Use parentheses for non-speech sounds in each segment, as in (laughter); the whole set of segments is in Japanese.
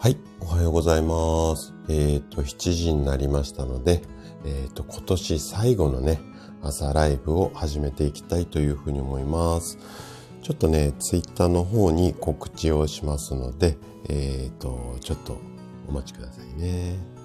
はい、おはようございます。えっ、と、7時になりましたので、えっ、と、今年最後のね、朝ライブを始めていきたいというふうに思います。ちょっとね、ツイッターの方に告知をしますので、えっ、と、ちょっとお待ちくださいね。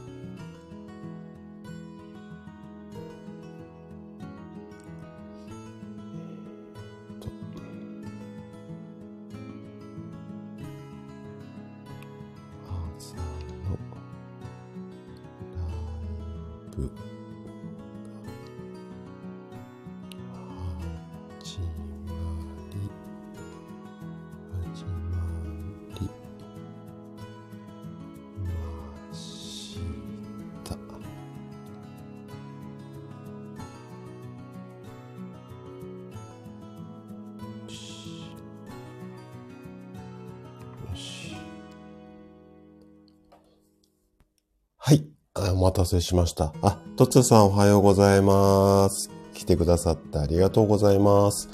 せしました。あ、トツさんおはようございます。来てくださってありがとうございます。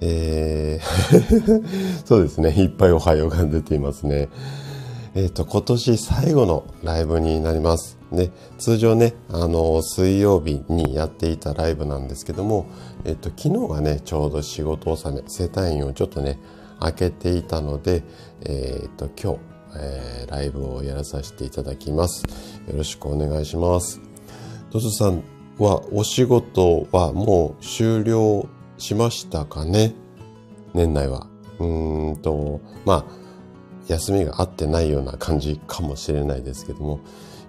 えー (laughs) そうですね。いっぱいおはようが出ていますね。えっ、と、今年最後のライブになります。で、通常ね、あの、水曜日にやっていたライブなんですけども、えっ、と、昨日がね、ちょうど仕事納め、生体院をちょっとね、開けていたので、えっ、と、今日、えーライブをやらさせていただきます。よろしくお願いします。トツさんはお仕事はもう終了しましたかね？年内は。うーんと、まあ、休みが合ってないような感じかもしれないですけども、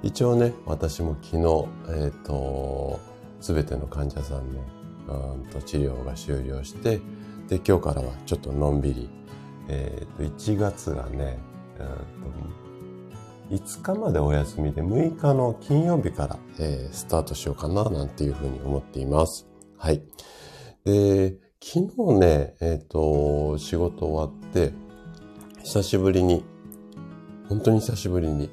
一応ね、私も昨日、えっ、と、すべての患者さんのうんと治療が終了して、で、今日からはちょっとのんびり、えっ、と、1月がね、うーんと5日までお休みで6日の金曜日から、えースタートしようかななんていうふうに思っています。はい。で、昨日ね、えっ、と、仕事終わって、久しぶりに、本当に久しぶりに、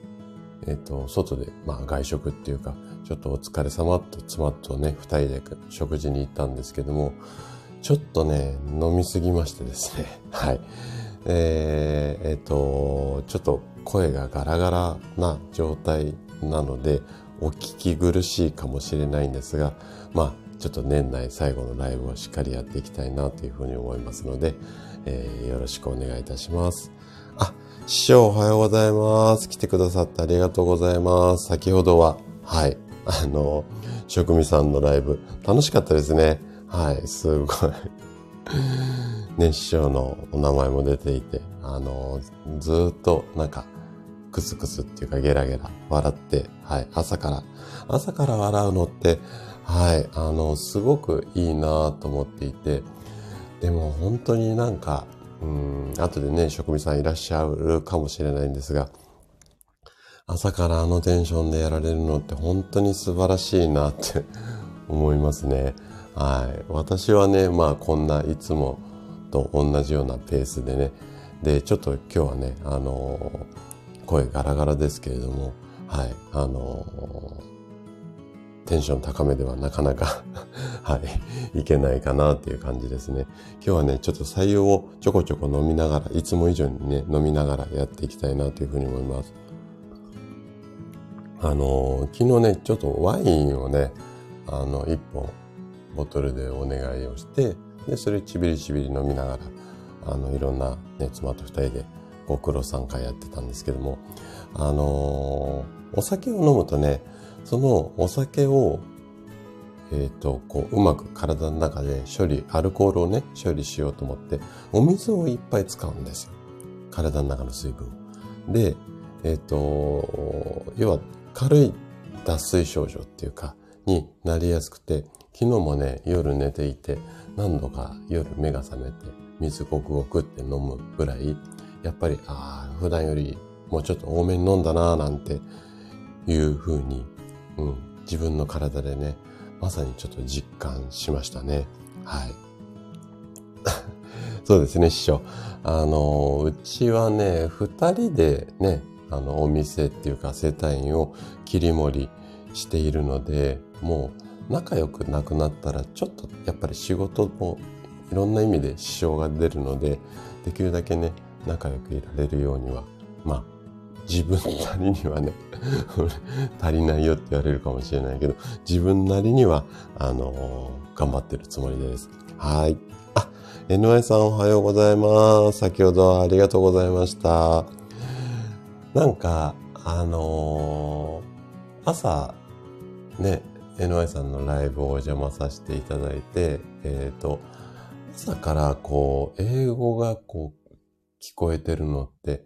えっ、と、外で、まあ外食っていうか、ちょっとお疲れ様と妻とね、二人で食事に行ったんですけども、ちょっとね、飲みすぎましてですね。(laughs) はい。えーえっ、と、ちょっと声がガラガラな状態なので、お聞き苦しいかもしれないんですが、まあ、ちょっと年内最後のライブをしっかりやっていきたいなというふうに思いますので、えーよろしくお願いいたします。あ、師匠おはようございます。来てくださってありがとうございます。先ほどは、はい、あの、職味さんのライブ、楽しかったですね。はい、すごい。ね、師匠のお名前も出ていて、あの、ずっとなんか、クスクスっていうかゲラゲラ笑って、はい、朝から、朝から笑うのって、はい、あの、すごくいいなと思っていて、でも本当になんか、うん、後でね、職味さんいらっしゃるかもしれないんですが、朝からあのテンションでやられるのって本当に素晴らしいなって思いますね。はい。私はね、まあこんないつもと同じようなペースでね、で、ちょっと今日はね、あのー声ガラガラですけれども、はい、あのーテンション高めではなかなか (laughs) はい、いけないかなっていう感じですね。今日はね、ちょっと採用をちょこちょこ飲みながら、いつも以上にね、飲みながらやっていきたいなというふうに思います。あのー昨日ね、ちょっとワインをね、あの、一本ボトルでお願いをして、で、それちびりちびり飲みながら、あの、いろんなね、妻と二人でご苦労3回やってたんですけども、あのーお酒を飲むとね、そのお酒を、えっ、と、こう、うまく体の中で処理、アルコールをね、処理しようと思って、お水をいっぱい使うんですよ。体の中の水分を。で、えっ、と、要は軽い脱水症状っていうか、になりやすくて、昨日もね、夜寝ていて、何度か夜目が覚めて、水ごくごくって飲むぐらい、やっぱり、ああ、普段よりもうちょっと多めに飲んだなぁなんていう風に、うん、自分の体でね、まさにちょっと実感しましたね。はい。(laughs) そうですね、師匠。あの、うちはね、二人でね、あの、お店っていうか、生態院を切り盛りしているので、もう仲良くなくなったら、ちょっとやっぱり仕事もいろんな意味で支障が出るので、できるだけね、仲良くいられるようには、まあ、自分なりにはね、(laughs) 足りないよって言われるかもしれないけど、自分なりには、あのー、頑張ってるつもりです。はい。あ、NY さんおはようございます。先ほどはありがとうございました。なんか、あのー、朝、ね、NY さんのライブをお邪魔させていただいて、えっ、ー、と、朝からこう、英語がこう、聞こえてるのって、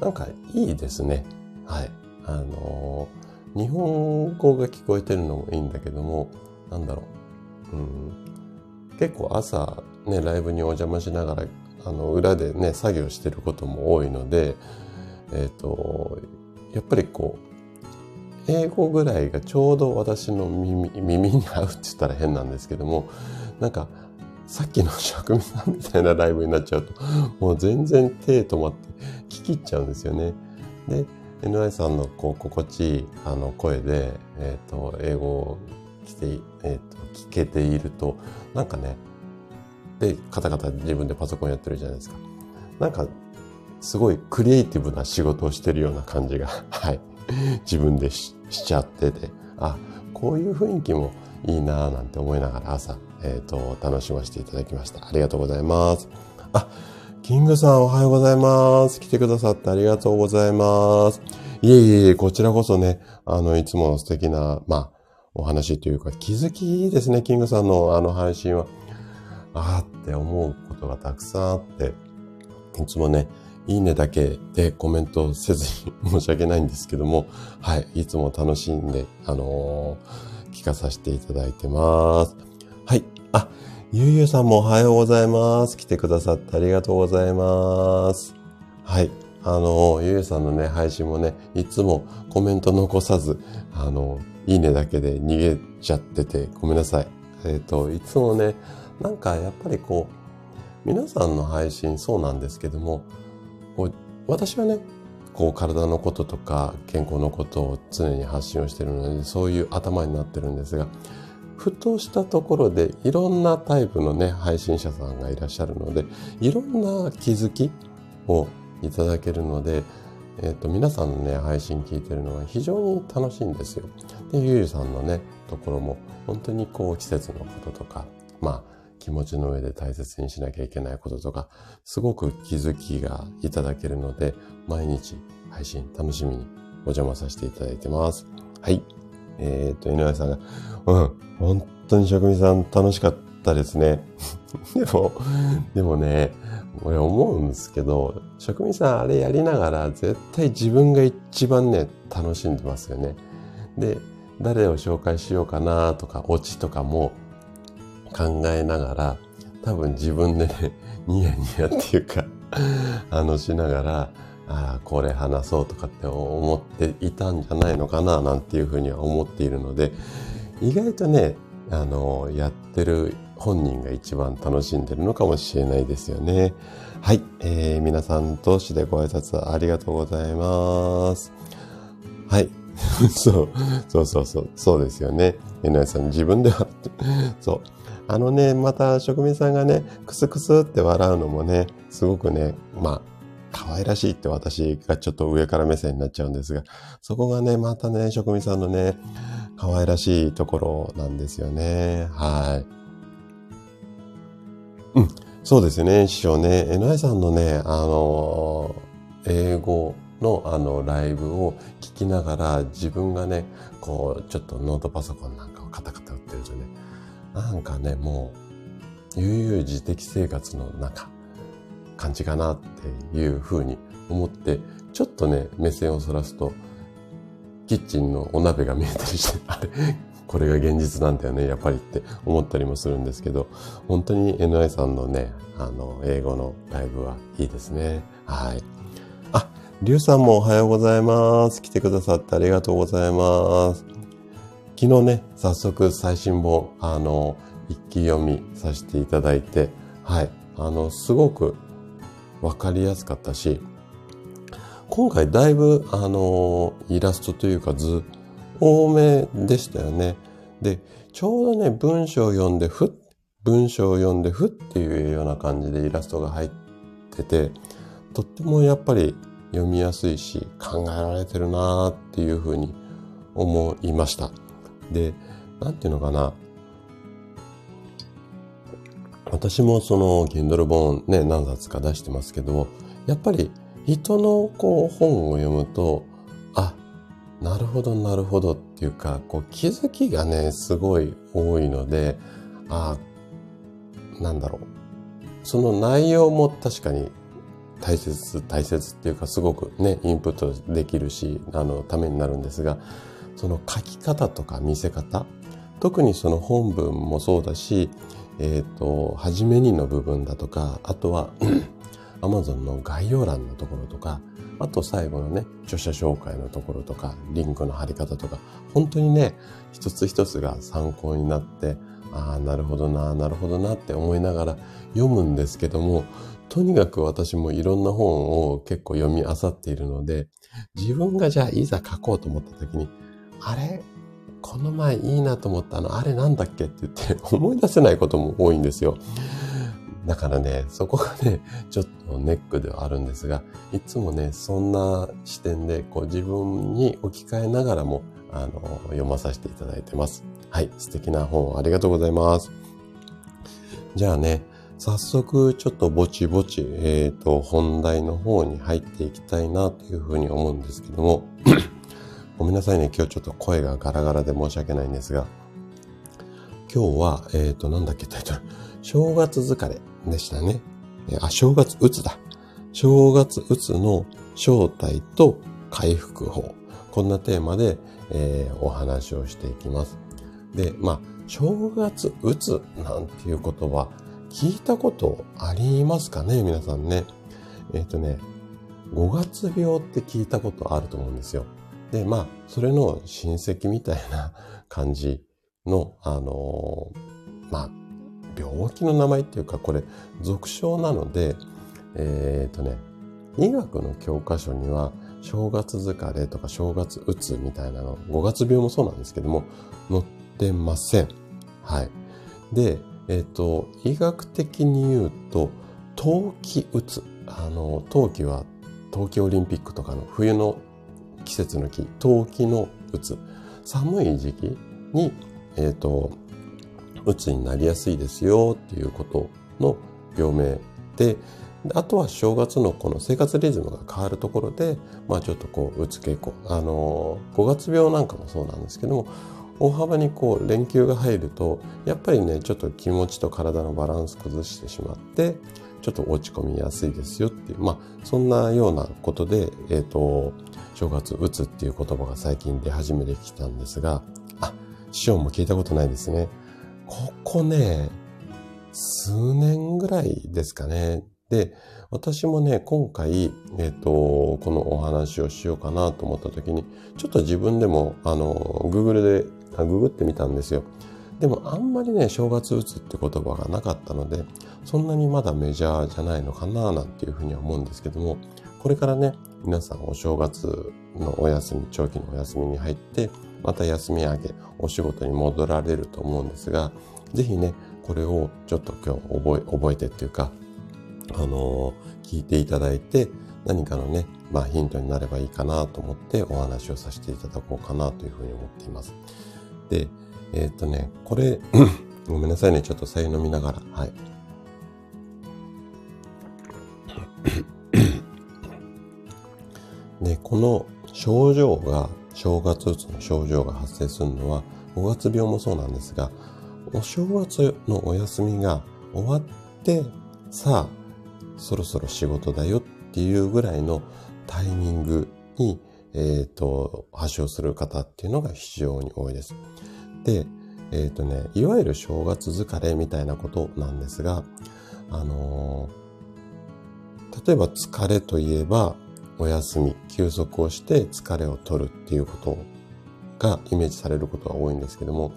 なんかいいですね。はい。あのー、日本語が聞こえてるのもいいんだけども、なんだろう。うん、結構朝ね、ライブにお邪魔しながら、あの、裏でね、作業してることも多いので、えっ、ー、と、やっぱりこう、英語ぐらいがちょうど私の耳耳に合うって言ったら変なんですけども、なんか、さっきの職人さんみたいなライブになっちゃうと、もう全然手止まって聞きっちゃうんですよね。で、NY さんのこう心地いいあの声で、え、ー、と、英語を聞て、えーと、聞けていると、なんかね、で、カタカタ自分でパソコンやってるじゃないですか。なんか、すごいクリエイティブな仕事をしてるような感じが、はい、自分でししちゃってて、あ、こういう雰囲気もいいなぁなんて思いながら朝、えっ、ー、と、楽しませていただきました。ありがとうございます。あ、キングさんおはようございます。来てくださってありがとうございます。いえいえ、こちらこそね、あの、いつもの素敵な、まあ、お話というか、気づきですね、キングさんのあの配信は。あーって思うことがたくさんあって、いつもね、いいねだけでコメントせずに申し訳ないんですけども、はい、いつも楽しんで、あのー、聞かさせていただいてます。はい。あ、ゆうゆうさんもおはようございます。来てくださってありがとうございます。はい。あの、ゆうゆうさんのね、配信もね、いつもコメント残さず、あの、いいねだけで逃げちゃってて、ごめんなさい。えっ、ー、と、いつもね、なんかやっぱりこう、皆さんの配信そうなんですけども、こう私はね、こう体のこととか健康のことを常に発信をしているので、そういう頭になってるんですが、ふとしたところでいろんなタイプのね、配信者さんがいらっしゃるので、いろんな気づきをいただけるので、えっ、と、皆さんのね、配信聞いてるのは非常に楽しいんですよ。で、ゆうゆさんのね、ところも本当にこう季節のこととか、まあ、気持ちの上で大切にしなきゃいけないこととか、すごく気づきがいただけるので、毎日配信楽しみにお邪魔させていただいてます。はい。えっ、と、井上さんが、うん、本当に職人さん楽しかったですね。(laughs) でも、でもね、俺思うんですけど、職人さんあれやりながら絶対自分が一番ね、楽しんでますよね。で、誰を紹介しようかなとか、オチとかも考えながら、多分自分でね、(laughs) ニヤニヤっていうか (laughs) あの、しながら、ああ、これ話そうとかって思っていたんじゃないのかな、なんていうふうには思っているので、意外とね、あの、やってる本人が一番楽しんでるのかもしれないですよね。はい。えー、皆さん同士でご挨拶ありがとうございます。はい。(laughs) そう、そうそうそう、そうですよね。えなさん、自分では、(laughs) そう。あのね、また職人さんがね、クスクスって笑うのもね、すごくね、まあ、可愛らしいって私がちょっと上から目線になっちゃうんですが、そこがね、またね、職人さんのね、可愛らしいところなんですよね。はい。うん。そうですね、師匠ね。えのえさんのね、あの英語のあのライブを聞きながら自分がね、こう、ちょっとノートパソコンなんかをカタカタ打ってるとね、なんかね、もう、悠々自適生活の中、感じかなっていうふうに思って、ちょっとね、目線をそらすと、キッチンのお鍋が見えたりして、(laughs) あれ、これが現実なんだよね、やっぱりって思ったりもするんですけど、本当に NI さんのね、あの、英語のライブはいいですね。はい。あ、リュウさんもおはようございます。来てくださってありがとうございます。昨日ね、早速最新本、あの、一気読みさせていただいて、はい、あの、すごくわかりやすかったし、今回だいぶ、あの、イラストというか図、多めでしたよね。で、ちょうどね、文章を読んで、ふっ、文章を読んで、ふっていうような感じでイラストが入ってて、とってもやっぱり読みやすいし考えられてるなーっていうふうに思いました。で、なんていうのかな。私もその Kindle 本ね、何冊か出してますけど、やっぱり人のこう本を読むと、あ、なるほどなるほどっていうか、こう気づきがね、すごい多いので、あ、なんだろう。その内容も確かに大切、大切っていうかすごくね、インプットできるし、あの、ためになるんですが、その書き方とか見せ方、特にその本文もそうだし、えっ、ー、と、初めにの部分だとか、あとは (clears throat) Amazon の概要欄のところとか、あと最後のね、著者紹介のところとか、リンクの貼り方とか、本当にね、一つ一つが参考になって、ああ、なるほどな、なるほどなって思いながら読むんですけども、とにかく私もいろんな本を結構読み漁っているので、自分がじゃあいざ書こうと思った時に、あれ？この前いいなと思ったの、あれなんだっけって言って (laughs) 思い出せないことも多いんですよ。だからね、そこがね、ちょっとネックではあるんですが、いつもね、そんな視点でこう自分に置き換えながらも、あの、読まさせていただいてます。はい、素敵な本ありがとうございます。じゃあね、早速ちょっとぼちぼち、えっ、ー、と、本題の方に入っていきたいなというふうに思うんですけども、(coughs) ごめんなさいね、今日ちょっと声がガラガラで申し訳ないんですが、今日は、えっ、ー、と、なんだっけタイトル。正月疲れでしたね。あ、正月うつだ。正月うつの正体と回復法。こんなテーマで、えー、お話をしていきます。で、まあ、正月うつなんていう言葉、聞いたことありますかね皆さんね。えっ、ー、とね、5月病って聞いたことあると思うんですよ。で、まあ、それの親戚みたいな感じの、あのー、まあ、病気の名前っていうか、これ、俗称なので、えっ、ー、とね、医学の教科書には、正月疲れとか正月うつみたいなの、5月病もそうなんですけども、載ってません。はい。で、え、ー、と、医学的に言うと、冬季うつ。あの、冬季は冬季オリンピックとかの冬の季節の季、冬季のうつ。寒い時期に、え、ー、と、うつになりやすいですよっていうことの病名で、あとは正月のこの生活リズムが変わるところで、まあちょっとこう、うつ傾向。あの、5月病なんかもそうなんですけども、大幅にこう連休が入ると、やっぱりね、ちょっと気持ちと体のバランス崩してしまって、ちょっと落ち込みやすいですよっていう、まあ、そんなようなことで、えっ、ー、と、正月打つっていう言葉が最近出始めてきたんですが、あ、師匠も聞いたことないですね。ここね、数年ぐらいですかね。で、私もね、今回、えっ、ー、と、このお話をしようかなと思った時に、ちょっと自分でも、あの、Google でググってみたんですよ。でもあんまりね、正月打つって言葉がなかったので、そんなにまだメジャーじゃないのかななんていうふうには思うんですけども、これからね、皆さんお正月のお休み、長期のお休みに入って、また休み上げ、お仕事に戻られると思うんですが、ぜひね、これをちょっと今日覚え、覚えてっていうか、あのー、聞いていただいて、何かのね、まあヒントになればいいかなと思ってお話をさせていただこうかなというふうに思っています。で、えっ、とね、これ (clears throat) ごめんなさいね、ちょっと酒飲みながら。はい。で、この症状が、正月うつの症状が発生するのは、5月病もそうなんですが、お正月のお休みが終わって、さあ、そろそろ仕事だよっていうぐらいのタイミングに、えっ、ー、と、発症する方っていうのが非常に多いです。で、えっ、ー、とね、いわゆる正月疲れみたいなことなんですが、あのー、例えば疲れといえば、お休み、休息をして疲れを取るっていうことがイメージされることが多いんですけども、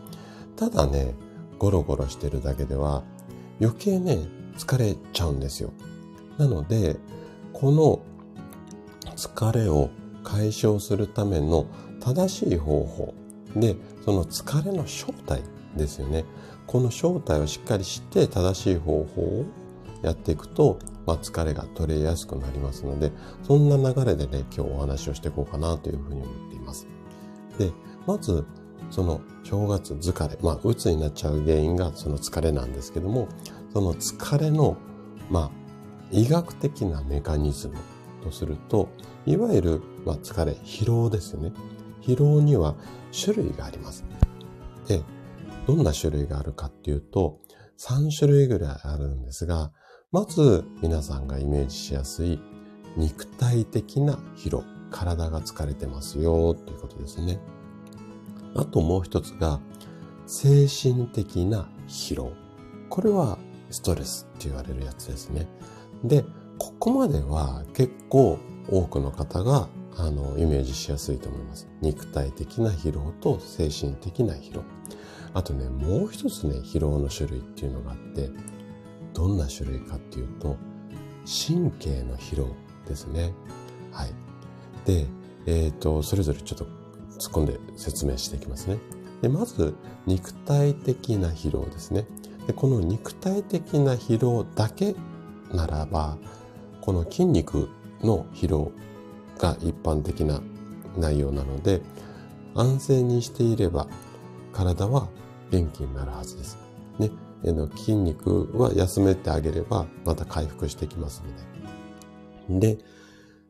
ただね、ゴロゴロしてるだけでは余計ね、疲れちゃうんですよ。なので、この疲れを解消するための正しい方法で、その疲れの正体ですよね。この正体をしっかり知って正しい方法をやっていくと、まあ、疲れが取れやすくなりますので、そんな流れでね、今日お話をしていこうかなというふうに思っています。で、まず、その正月疲れ、まあ、鬱になっちゃう原因がその疲れなんですけども、その疲れの、まあ、医学的なメカニズムとすると、いわゆる、まあ、疲れ、疲労ですよね。疲労には種類があります。で、どんな種類があるかっていうと、3種類ぐらいあるんですが、まず皆さんがイメージしやすい肉体的な疲労。体が疲れてますよということですね。あともう一つが精神的な疲労。これはストレスって言われるやつですね。で、ここまでは結構多くの方があのイメージしやすいと思います。肉体的な疲労と精神的な疲労。あとね、もう一つね、疲労の種類っていうのがあって、どんな種類かっていうと、神経の疲労ですね。はい。で、えっ、ー、と、それぞれちょっと突っ込んで説明していきますね。で、まず、肉体的な疲労ですね。で、この肉体的な疲労だけならば、この筋肉の疲労が一般的な内容なので、安静にしていれば体は元気になるはずです。ね。の筋肉は休めてあげればまた回復してきますので。で、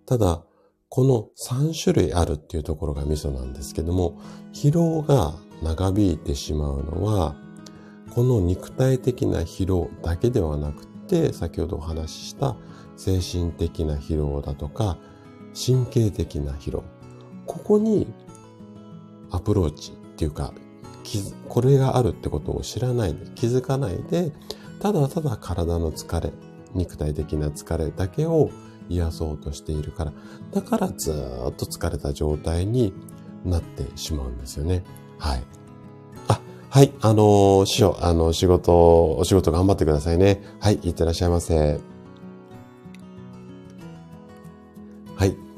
ただ、この3種類あるっていうところがミソなんですけども、疲労が長引いてしまうのは、この肉体的な疲労だけではなくて、先ほどお話しした精神的な疲労だとか、神経的な疲労。ここにアプローチっていうか、これがあるってことを知らないで、気づかないで、ただただ体の疲れ、肉体的な疲れだけを癒そうとしているから、だからずっと疲れた状態になってしまうんですよね。はい。あ、はい。あのー、師匠、あの、仕事、お仕事頑張ってくださいね。はい。いってらっしゃいませ。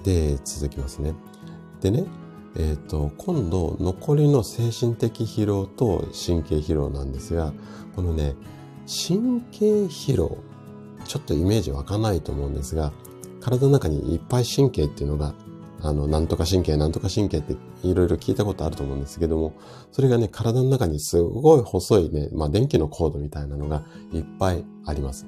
で、続きますね。でね、えっ、ー、と、今度、残りの精神的疲労と神経疲労なんですが、このね、神経疲労、ちょっとイメージ湧かないと思うんですが、体の中にいっぱい神経っていうのが、あの、なんとか神経、なんとか神経っていろいろ聞いたことあると思うんですけども、それがね、体の中にすごい細いね、まあ電気のコードみたいなのがいっぱいあります。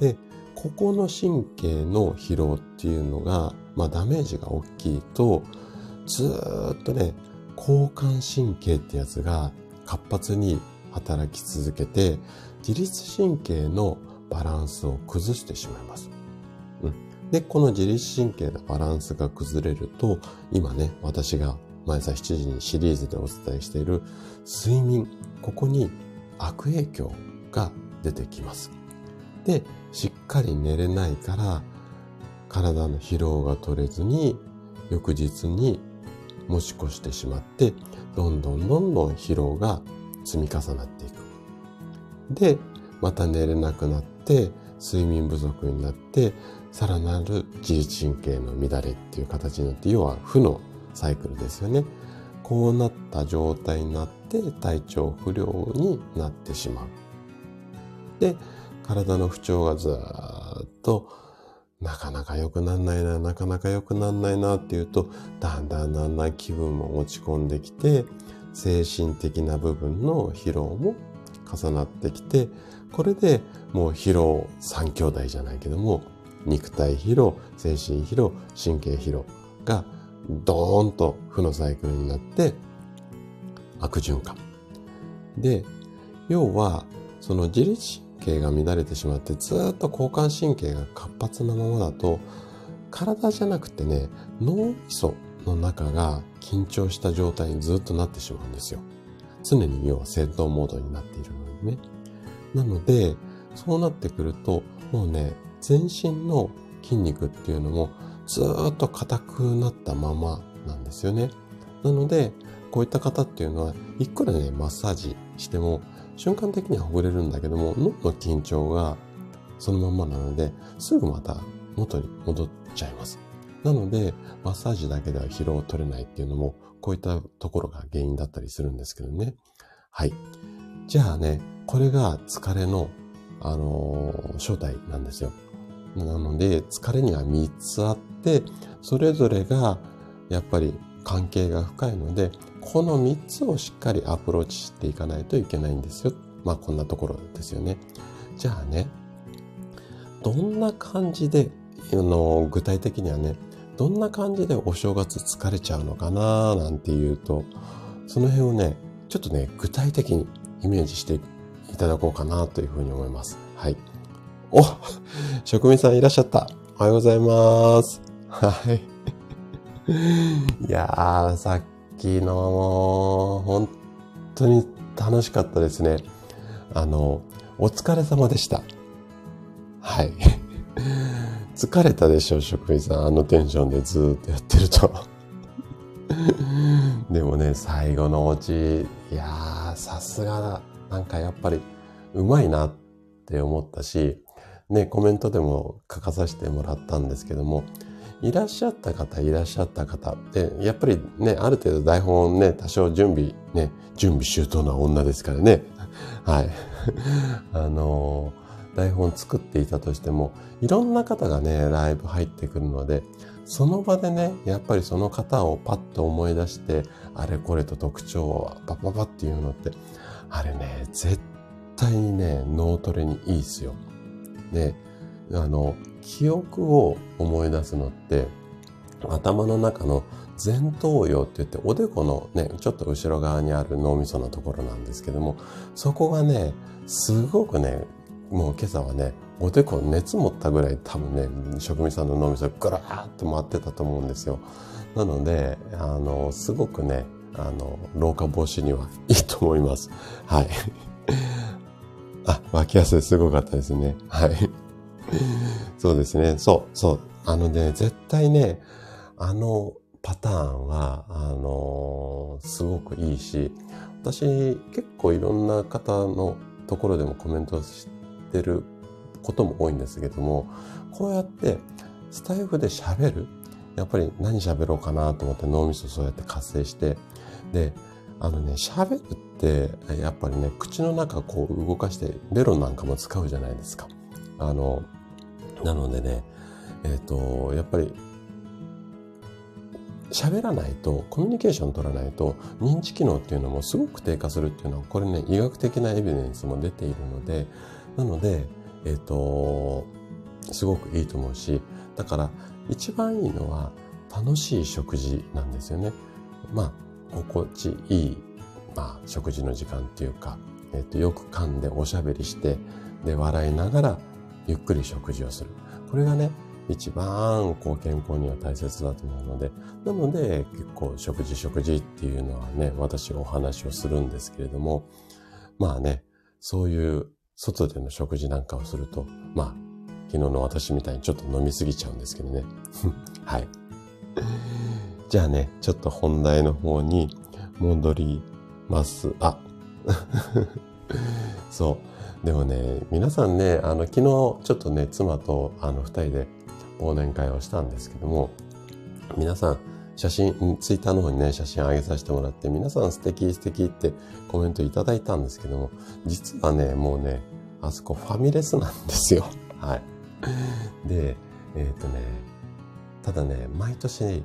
で、ここの神経の疲労っていうのが、まあダメージが大きいと、ずっとね、交感神経ってやつが活発に働き続けて、自律神経のバランスを崩してしまいます。うん、で、この自律神経のバランスが崩れると、今ね、私が毎朝7時にシリーズでお伝えしている睡眠、ここに悪影響が出てきます。で、しっかり寝れないから、体の疲労が取れずに、翌日に持ち越してしまって、どんどんどんどん疲労が積み重なっていく。で、また寝れなくなって、睡眠不足になって、さらなる自律神経の乱れっていう形になって、要は負のサイクルですよね。こうなった状態になって体調不良になってしまう。で、体の不調がずっとなかなか良くなんないな、なかなか良くなんないなっていうと、だんだんだんだん気分も落ち込んできて、精神的な部分の疲労も重なってきて、これでもう疲労三兄弟じゃないけども、肉体疲労、精神疲労、神経疲労がドーンと負のサイクルになって悪循環。で、要は、その自律経が乱れてしまってずっと交感神経が活発なままだと体じゃなくてね脳みその中が緊張した状態にずっとなってしまうんですよ。常に要は戦闘モードになっているのでね。なので、そうなってくると、もうね、全身の筋肉っていうのもずっと硬くなったままなんですよね。なので、こういった方っていうのは、いくらね、マッサージしても瞬間的にはほぐれるんだけども、脳の緊張がそのまんまなので、すぐまた元に戻っちゃいます。なので、マッサージだけでは疲労を取れないっていうのも、こういったところが原因だったりするんですけどね。はい。じゃあね、これが疲れの、あのー、正体なんですよ。なので、疲れには3つあって、それぞれがやっぱり関係が深いので、この3つをしっかりアプローチしていかないといけないんですよ。まあこんなところですよね。じゃあね、どんな感じで、あの具体的にはね、どんな感じでお正月疲れちゃうのかななんていうと、その辺をね、ちょっとね、具体的にイメージしていただこうかなというふうに思います。はい。お職人さんいらっしゃった。おはようございます。はい。いやー、さっきのも、本当に楽しかったですね。あの、お疲れ様でした。はい。疲れたでしょ、職員さん。あのテンションでずっとやってると。でもね、最後のオチ、いやー、さすがだ。なんかやっぱり、うまいなって思ったし、ね、コメントでも書かさせてもらったんですけども、いらっしゃった方、いらっしゃった方で、やっぱりね、ある程度台本ね、多少準備、ね、準備周到な女ですからね。(laughs) はい。(laughs) あのー、台本作っていたとしても、いろんな方がね、ライブ入ってくるので、その場でね、やっぱりその方をパッと思い出して、あれこれと特徴をパパパっていうのって、あれね、絶対にね、脳トレにいいっすよ。で、あの、記憶を思い出すのって、頭の中の前頭葉って言って、おでこのね、ちょっと後ろ側にある脳みそのところなんですけども、そこがね、すごくね、もう今朝はね、おでこ熱持ったぐらい多分ね、職人さんの脳みそぐらーっと回ってたと思うんですよ。なので、あの、すごくね、あの、老化防止にはいいと思います。はい。(laughs) あ、脇汗すごかったですね。はい。(laughs) そうですね。そう、そう。あのね、絶対ね、あのパターンは、あのー、すごくいいし、私結構いろんな方のところでもコメントしてることも多いんですけども、こうやってスタイフで喋る。やっぱり何喋ろうかなと思って脳みそそうやって活性して、で、あのね、喋るって、やっぱりね、口の中こう動かして、ベロなんかも使うじゃないですか。あの、なのでね、えっ、ー、と、やっぱり、喋らないと、コミュニケーション取らないと、認知機能っていうのもすごく低下するっていうのは、これね、医学的なエビデンスも出ているので、なので、えっ、ー、と、すごくいいと思うし、だから、一番いいのは、楽しい食事なんですよね。まあ、心地いい、まあ、食事の時間っていうか、えっ、ー、と、よく噛んでおしゃべりして、で、笑いながら、ゆっくり食事をする。これがね、一番こう健康には大切だと思うので、なので結構食事食事っていうのはね、私お話をするんですけれども、まあね、そういう外での食事なんかをすると、まあ、昨日の私みたいにちょっと飲みすぎちゃうんですけどね。(laughs) はい。じゃあね、ちょっと本題の方に戻ります。あそう。でもね、皆さんね、あの、昨日ちょっとね、妻とあの、二人で忘年会をしたんですけども、皆さん、写真、ツイッターの方にね、写真上げさせてもらって、皆さん素敵素敵ってコメントいただいたんですけども、実はね、もうね、あそこファミレスなんですよ。(laughs) はい。で、えっ、ー、とね、ただね、毎年、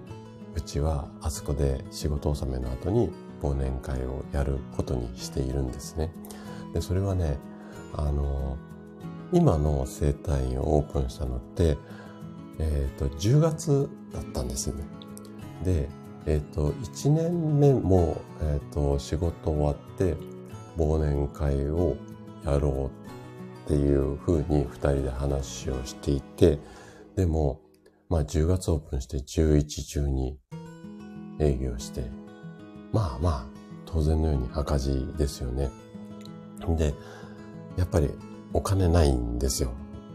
うちはあそこで仕事納めの後に忘年会をやることにしているんですね。で、それはね、あの、今の生態院をオープンしたのって、えっ、ー、と、10月だったんですよね。で、え、ー、と、1年目も、えっ、ー、と、仕事終わって、忘年会をやろうっていうふうに2人で話をしていて、でも、まあ10月オープンして11、12営業して、まあまあ、当然のように赤字ですよね。で、やっぱりお金ないんですよ。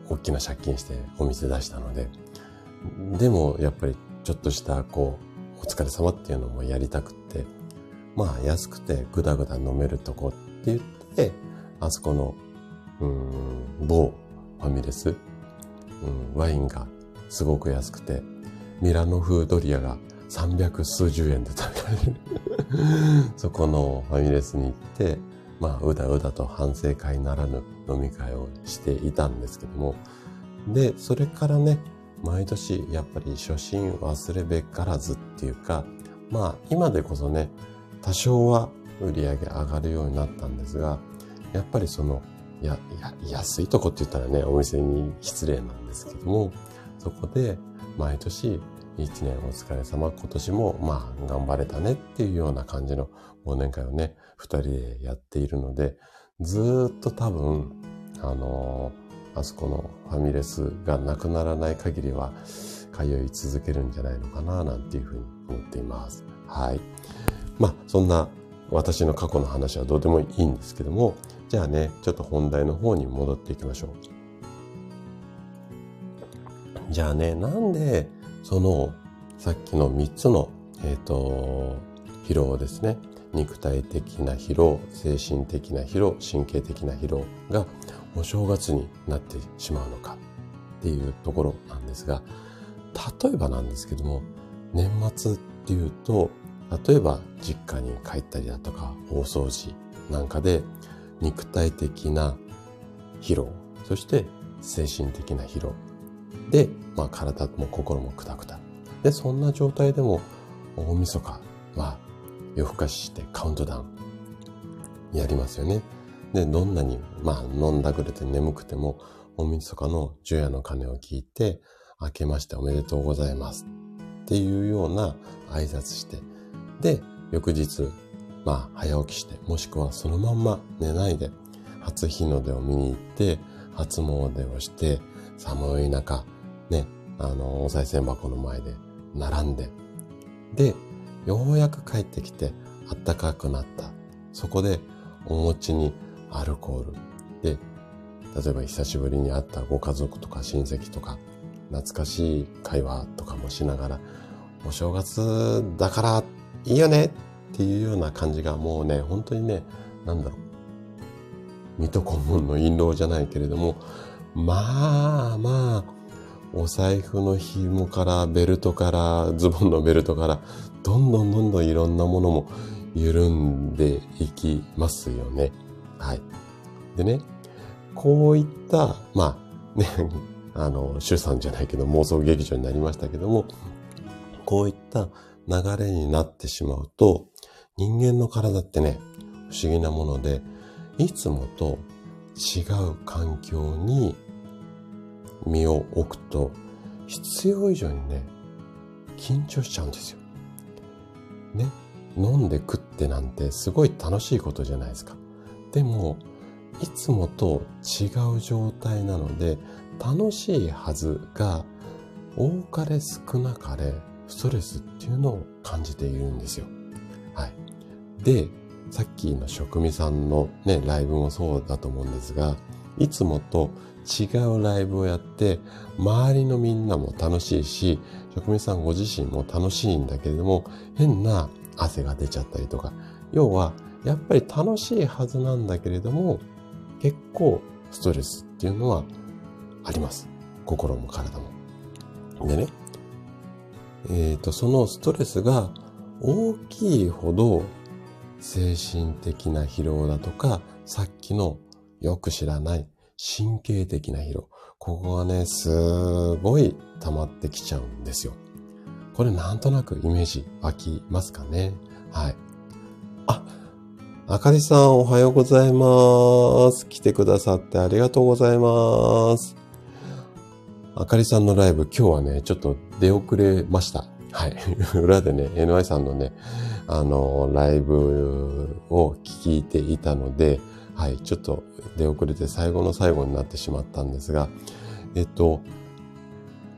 大きな借金してお店出したので。でも、やっぱりちょっとしたこう、お疲れ様っていうのもやりたくって、まあ安くてぐだぐだ飲めるとこって言って、あそこの、うん、某ファミレス、うん、ワインがすごく安くて、ミラノ風ドリアが300数十円で食べられる (laughs) そこのファミレスに行って、まあ、うだうだと反省会ならぬ飲み会をしていたんですけども、で、それからね、毎年やっぱり初心忘れべからずっていうか、まあ今でこそね、多少は売り上げ上がるようになったんですが、やっぱりその、や、や、安いとこって言ったらね、お店に失礼なんですけども、そこで毎年一年お疲れ様、今年もまあ頑張れたねっていうような感じの忘年会をね、二人でやっているので、ずっと多分、あのー、あそこのファミレスがなくならない限りは、通い続けるんじゃないのかな、なんていうふうに思っています。はい。まあ、そんな私の過去の話はどうでもいいんですけども、じゃあね、ちょっと本題の方に戻っていきましょう。じゃあね、なんで、その、さっきの3つの、えっ、ー、と、疲労ですね。肉体的な疲労、精神的な疲労、神経的な疲労がお正月になってしまうのかっていうところなんですが、例えばなんですけども、年末っていうと、例えば実家に帰ったりだとか、大掃除なんかで肉体的な疲労、そして精神的な疲労。で、まあ体も心もくたくた。で、そんな状態でも大晦日は夜更かししてカウントダウンやりますよね。で、どんなに、まあ飲んだくれて眠くても大晦日の除夜の鐘を聞いて、明けましておめでとうございますっていうような挨拶して、で、翌日、まあ早起きして、もしくはそのまんま寝ないで、初日の出を見に行って、初詣をして、寒い中、ね、あの、お賽銭箱の前で並んで、で、ようやく帰ってきて、あったかくなった。そこで、お餅にアルコール。で、例えば久しぶりに会ったご家族とか親戚とか、懐かしい会話とかもしながら、お正月だからいいよねっていうような感じがもうね、本当にね、なんだろう。水戸黄門の印籠じゃないけれども、まあまあ、お財布の紐からベルトからズボンのベルトからどんどんどんどんいろんなものも緩んでいきますよね。はい。でね、こういった、まあね、(laughs) あの、主さんじゃないけど妄想劇場になりましたけども、こういった流れになってしまうと、人間の体ってね、不思議なもので、いつもと違う環境に身を置くと、必要以上にね、緊張しちゃうんですよ。ね。飲んで食ってなんてすごい楽しいことじゃないですか。でも、いつもと違う状態なので、楽しいはずが、多かれ少なかれ、ストレスっていうのを感じているんですよ。はい。で、さっきの職味さんのね、ライブもそうだと思うんですが、いつもと違うライブをやって、周りのみんなも楽しいし、職味さんご自身も楽しいんだけれども、変な汗が出ちゃったりとか、要は、やっぱり楽しいはずなんだけれども、結構ストレスっていうのはあります。心も体も。でね、えっ、ー、と、そのストレスが大きいほど精神的な疲労だとか、さっきのよく知らない神経的な疲労。ここがね、すごい溜まってきちゃうんですよ。これなんとなくイメージ湧きますかね？はい。あ、あかりさんおはようございます。来てくださってありがとうございます。あかりさんのライブ今日はね、ちょっと出遅れました。はい。(laughs) 裏でね、NY さんのね、あの、ライブを聞いていたので、はい、ちょっと出遅れて最後の最後になってしまったんですが、えっと、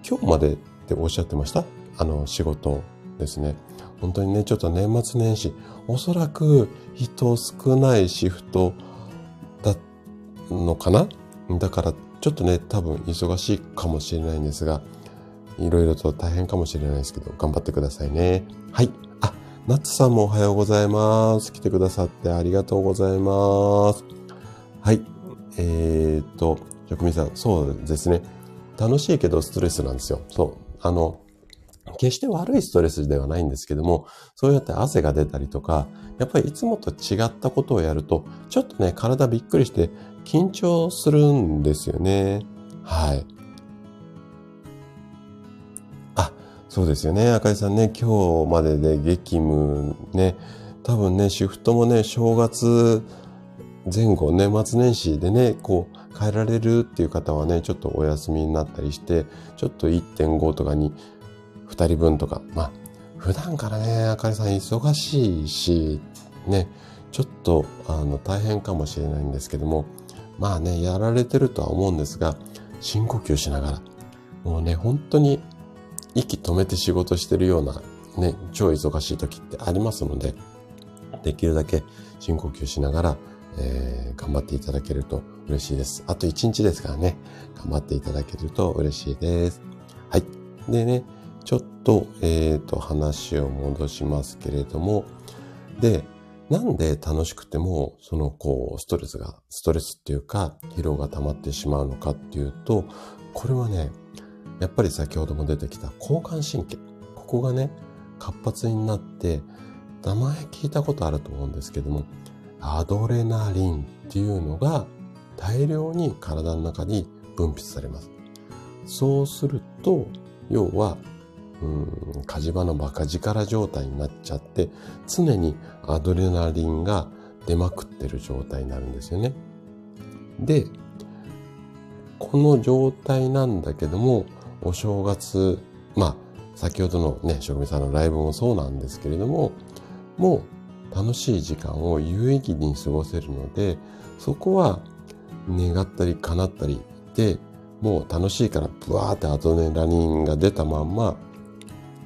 今日までっておっしゃってました？あの、仕事ですね。本当にね、ちょっと年末年始、おそらく人少ないシフトだのかな？だから、ちょっとね、多分忙しいかもしれないんですが、いろいろと大変かもしれないですけど、頑張ってくださいね。はい。ナッツさんもおはようございます。来てくださってありがとうございます。はい。えー、っと、職人さん、そうですね。楽しいけどストレスなんですよ。そう。あの、決して悪いストレスではないんですけども、そうやって汗が出たりとか、やっぱりいつもと違ったことをやると、ちょっとね、体びっくりして緊張するんですよね。はい。そうですよね。赤井さんね、今日までで激務ね、多分ね、シフトもね、正月前後、年末年始でね、こう、変えられるっていう方はね、ちょっとお休みになったりして、ちょっと1.5とかに2人分とか、まあ、普段からね、あかりさん忙しいし、ね、ちょっと、あの、大変かもしれないんですけども、まあね、やられてるとは思うんですが、深呼吸しながら、もうね、本当に息止めて仕事してるような、ね、超忙しい時ってありますので、できるだけ深呼吸しながら、えー、頑張っていただけると嬉しいです。あと1日ですからね、頑張っていただけると嬉しいです。はい。でね、ちょっと、えっ、ー、と、話を戻しますけれども、で、なんで楽しくても、その、こう、ストレスが、ストレスっていうか、疲労が溜まってしまうのかっていうと、これはね、やっぱり先ほども出てきた交感神経。ここがね、活発になって、名前聞いたことあると思うんですけども、アドレナリンっていうのが大量に体の中に分泌されます。そうすると、要はうん、火事場のバカ力状態になっちゃって、常にアドレナリンが出まくってる状態になるんですよね。で、この状態なんだけども、お正月、まあ、先ほどのね、職人さんのライブもそうなんですけれども、もう楽しい時間を有意義に過ごせるので、そこは願ったり叶ったりで、もう楽しいからブワーってアドレナリンが出たまんま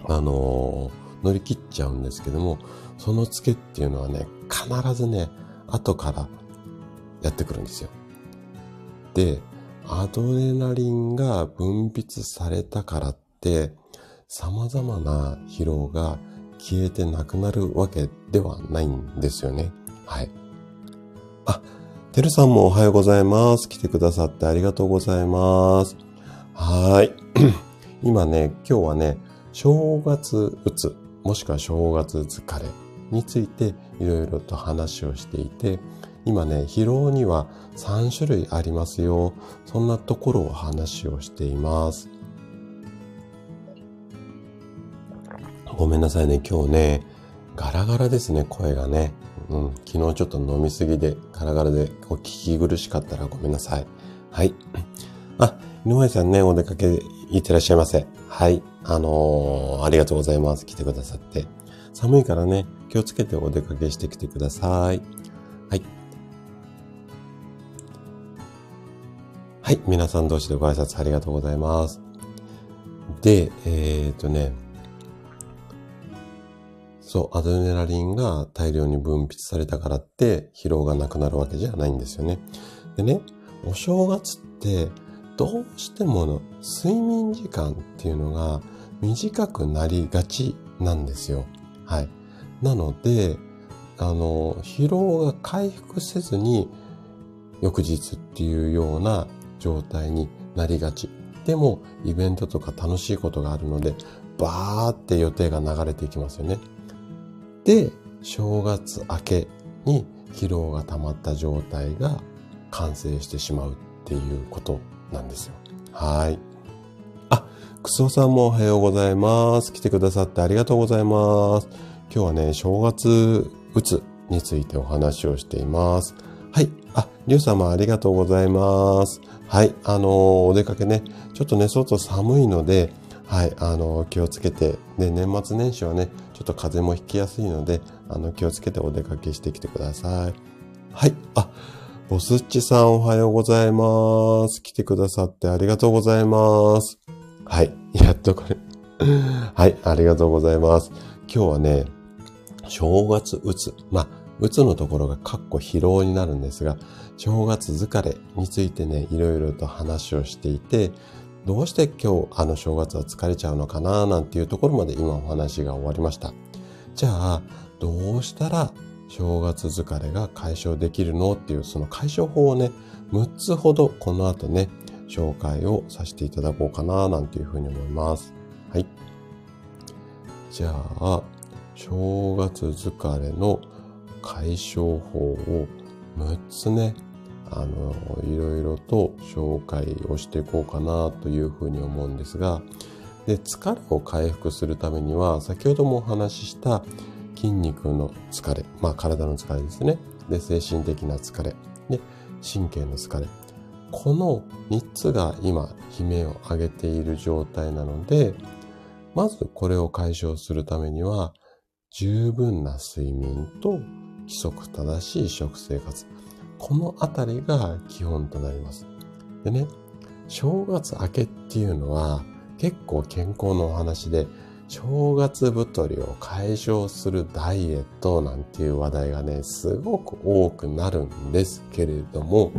あのー、乗り切っちゃうんですけども、そのツケっていうのはね、必ずね、後からやってくるんですよ。で、アドレナリンが分泌されたからって、様々な疲労が消えてなくなるわけではないんですよね。はい。あ、てるさんもおはようございます。来てくださってありがとうございます。はい。(clears throat) 今ね、今日はね、正月うつ、もしくは正月疲れについていろいろと話をしていて、今ね、疲労には3種類ありますよ。そんなところを話をしています。ごめんなさいね、今日ね、ガラガラですね、声がね。うん、昨日ちょっと飲みすぎでガラガラでお聞き苦しかったらごめんなさい。はい。あ、井上さんね、お出かけいってらっしゃいませ。はい。あのー、ありがとうございます。来てくださって。寒いからね、気をつけてお出かけしてきてください。はい。はい。皆さん同士でご挨拶ありがとうございます。で、えー、っとね、そう、アドレナリンが大量に分泌されたからって疲労がなくなるわけじゃないんですよね。でね、お正月ってどうしてもの睡眠時間っていうのが短くなりがちなんですよ。はい。なので、あの、疲労が回復せずに翌日っていうような状態になりがち。でも、イベントとか楽しいことがあるので、バーって予定が流れていきますよね。で、正月明けに疲労が溜まった状態が完成してしまうっていうことなんですよ。はい。あ、クソさんもおはようございます。来てくださってありがとうございます。今日はね、正月うつについてお話をしています。はい。あ、りゅう様ありがとうございます。はい。あのー、お出かけね、ちょっとね、外寒いので、はい。あのー、気をつけて、で、年末年始はね、ちょっと風邪もひきやすいので、あの、気をつけてお出かけしてきてください。はい。あ、ボスッチさんおはようございます。来てくださってありがとうございます。はい。やっとこれ (laughs) はい。ありがとうございます。今日はね、正月うつ。まあ、うつのところがかっこ疲労になるんですが、正月疲れについてね、いろいろと話をしていて、どうして今日あの正月は疲れちゃうのかななんていうところまで今お話が終わりました。じゃあ、どうしたら正月疲れが解消できるのっていうその解消法をね、6つほどこの後ね、紹介をさせていただこうかななんていうふうに思います。はい。じゃあ、正月疲れの解消法を6つね、あの、いろいろと紹介をしていこうかなというふうに思うんですが、で、疲れを回復するためには、先ほどもお話しした筋肉の疲れ、まあ体の疲れですね。で、精神的な疲れ、で、神経の疲れ。この3つが今、悲鳴を上げている状態なので、まずこれを解消するためには、十分な睡眠と規則正しい食生活。このあたりが基本となります。でね、正月明けっていうのは結構健康のお話で、正月太りを解消するダイエットなんていう話題がね、すごく多くなるんですけれども、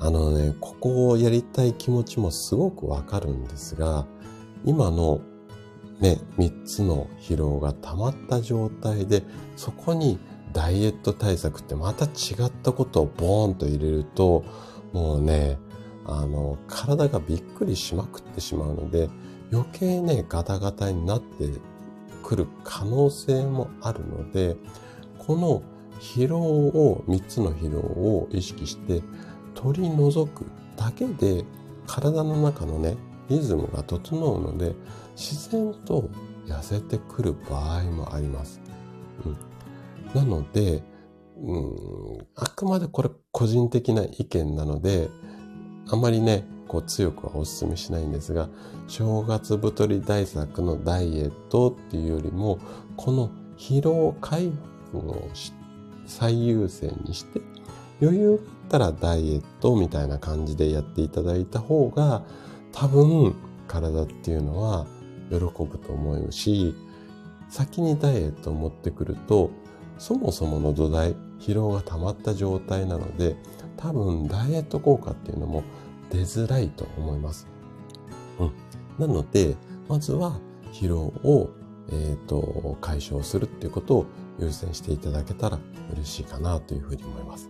あのね、ここをやりたい気持ちもすごくわかるんですが、今のね、3つの疲労が溜まった状態で、そこにダイエット対策ってまた違ったことをボーンと入れると、もうね、あの、体がびっくりしまくってしまうので、余計ね、ガタガタになってくる可能性もあるので、この疲労を、3つの疲労を意識して取り除くだけで体の中のね、リズムが整うので、自然と痩せてくる場合もあります。うん、なので、うん、あくまでこれ個人的な意見なので、あまりね、こう強くはお勧めしないんですが、正月太り対策のダイエットっていうよりも、この疲労回復を最優先にして、余裕があったらダイエットみたいな感じでやっていただいた方が、多分体っていうのは喜ぶと思うし、先にダイエットを持ってくると、そもそもの土台、疲労が溜まった状態なので、多分ダイエット効果っていうのも出づらいと思います。うん。なので、まずは疲労を、え、ー、と、解消するっていうことを優先していただけたら嬉しいかなというふうに思います。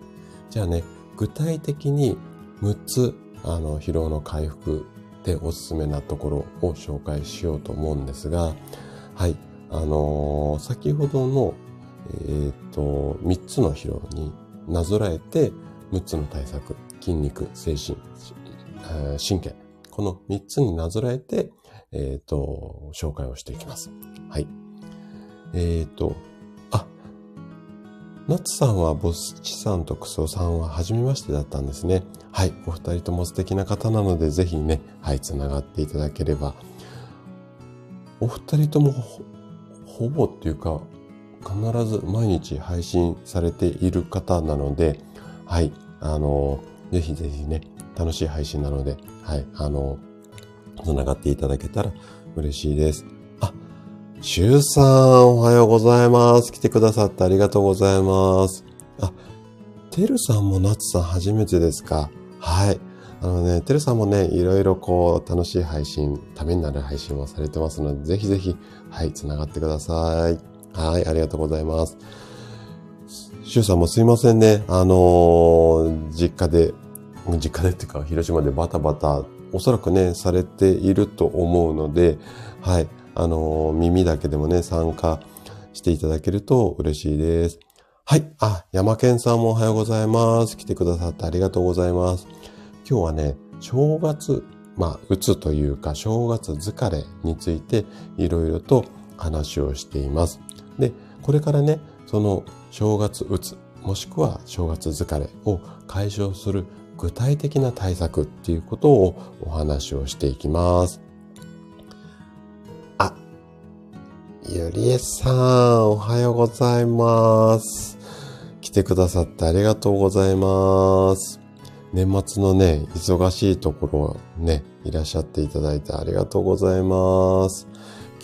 じゃあね、具体的に6つ、あの、疲労の回復でおすすめなところを紹介しようと思うんですが、はい。あのー、先ほどの、えっ、と、3つの疲労になぞらえて、6つの対策、筋肉、精神、神経、この3つになぞらえて、えっ、と、紹介をしていきます。はい。えっ、と、あナッツさんはボスチさんとクソさんは初めましてだったんですね。はい。お二人とも素敵な方なので、ぜひね、はい、つながっていただければ。お二人とも、ほぼっていうか、必ず毎日配信されている方なので、はい。あの、ぜひぜひね、楽しい配信なので、はい。あの、つながっていただけたら嬉しいです。あシュウさん、おはようございます。来てくださってありがとうございます。あ、てるさんもナツさん初めてですか？はい。あのね、てるさんもね、いろいろこう、楽しい配信、ためになる配信をされてますので、ぜひぜひ、はい、つながってください。はい、ありがとうございます。シュウさんもすいませんね。あのー、実家で、実家でっていうか、広島でバタバタ、おそらくね、されていると思うので、はい。あの、耳だけでもね、参加していただけると嬉しいです。はい。あ、山健さんもおはようございます。来てくださってありがとうございます。今日はね、正月、まあ、うつというか、正月疲れについていろいろと話をしています。で、これからね、その正月うつ、もしくは正月疲れを解消する具体的な対策っていうことをお話をしていきます。あゆりえさん、おはようございます。来てくださってありがとうございます。年末のね、忙しいところね、いらっしゃっていただいてありがとうございます。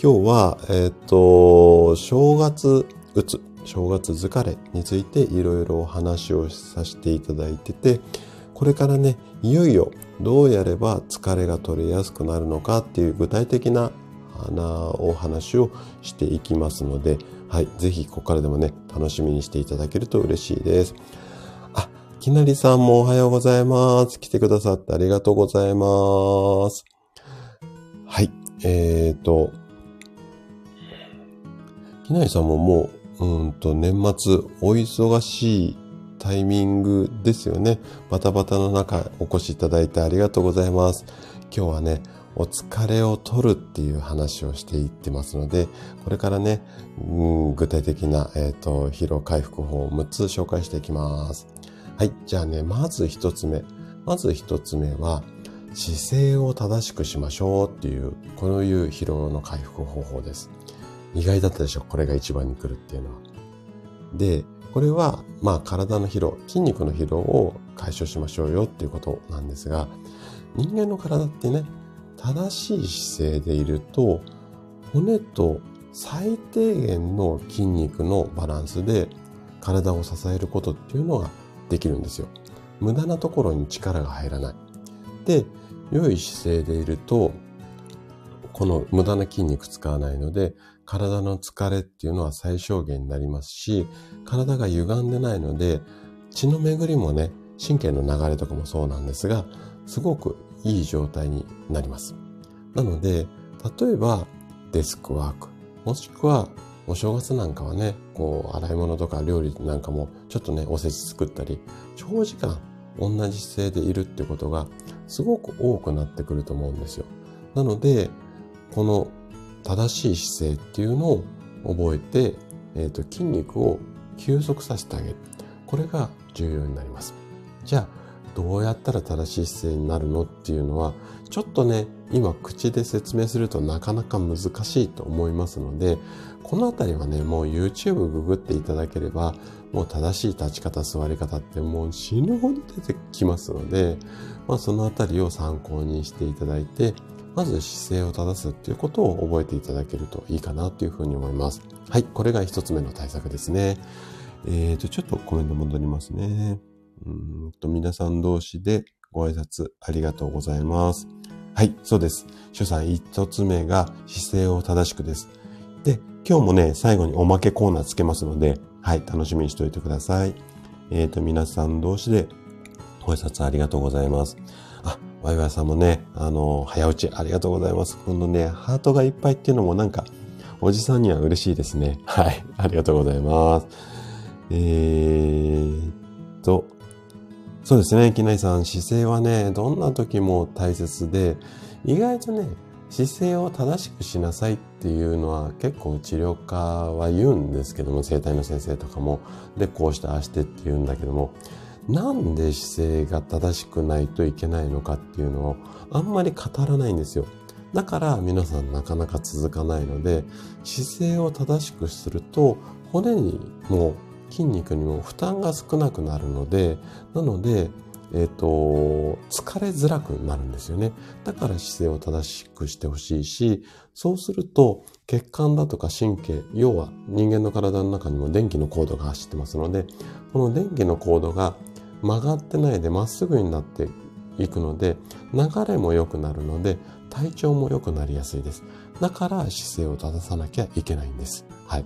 今日は、えっ、ー、と、正月うつ、正月疲れについていろいろお話をさせていただいてて、これからね、いよいよどうやれば疲れが取れやすくなるのかっていう具体的なお話をしていきますので、はい、ぜひここからでもね、楽しみにしていただけると嬉しいです。あ、きなりさんもおはようございます。来てくださってありがとうございます。はい、えーと、木内さんももう、うんと、年末、お忙しいタイミングですよね。バタバタの中、お越しいただいてありがとうございます。今日はね、お疲れを取るっていう話をしていってますので、これからね、うん、具体的な、えっ、ー、と、疲労回復法を6つ紹介していきます。はい。じゃあね、まず1つ目。まず1つ目は、姿勢を正しくしましょうっていう、こういう疲労の回復方法です。意外だったでしょ？これが一番に来るっていうのは。で、これは、まあ体の疲労、筋肉の疲労を解消しましょうよっていうことなんですが、人間の体ってね、正しい姿勢でいると、骨と最低限の筋肉のバランスで体を支えることっていうのができるんですよ。無駄なところに力が入らない。で、良い姿勢でいると、この無駄な筋肉使わないので、体の疲れっていうのは最小限になりますし、体が歪んでないので、血の巡りもね、神経の流れとかもそうなんですが、すごくいい状態になります。なので、例えばデスクワーク、もしくはお正月なんかはね、こう、洗い物とか料理なんかもちょっとね、おせち作ったり、長時間同じ姿勢でいるってことがすごく多くなってくると思うんですよ。なので、この正しい姿勢っていうのを覚えて、えっ、ー、と、筋肉を休息させてあげる。これが重要になります。じゃあ、どうやったら正しい姿勢になるのっていうのは、ちょっとね、今口で説明するとなかなか難しいと思いますので、このあたりはね、もう YouTube ググっていただければ、もう正しい立ち方、座り方ってもう死ぬほど出てきますので、まあそのあたりを参考にしていただいて、まず姿勢を正すっていうことを覚えていただけるといいかなというふうに思います。はい、これが一つ目の対策ですね。えーと、ちょっとコメント戻りますね。うんと、皆さん同士でご挨拶ありがとうございます。はい、そうです。主さん一つ目が姿勢を正しくです。で、今日もね、最後におまけコーナーつけますので、はい、楽しみにしておいてください。えっ、ー、と、皆さん同士でご挨拶ありがとうございます。ワイワイさんもね、あの、早打ちありがとうございます。今度ね、ハートがいっぱいっていうのもなんか、おじさんには嬉しいですね。はい。ありがとうございます。えーと、そうですね、木内さん、姿勢はね、どんな時も大切で、意外とね、姿勢を正しくしなさいっていうのは結構治療家は言うんですけども、整体の先生とかも、で、こうしてああしてって言うんだけども、なんで姿勢が正しくないといけないのかっていうのをあんまり語らないんですよ。だから皆さんなかなか続かないので、姿勢を正しくすると骨にも筋肉にも負担が少なくなるので、なので、えっ、ー、と、疲れづらくなるんですよね。だから姿勢を正しくしてほしいし、そうすると血管だとか神経、要は人間の体の中にも電気のコードが走ってますので、この電気のコードが曲がってないでまっすぐになっていくので、流れも良くなるので、体調も良くなりやすいです。だから姿勢を正さなきゃいけないんです。はい。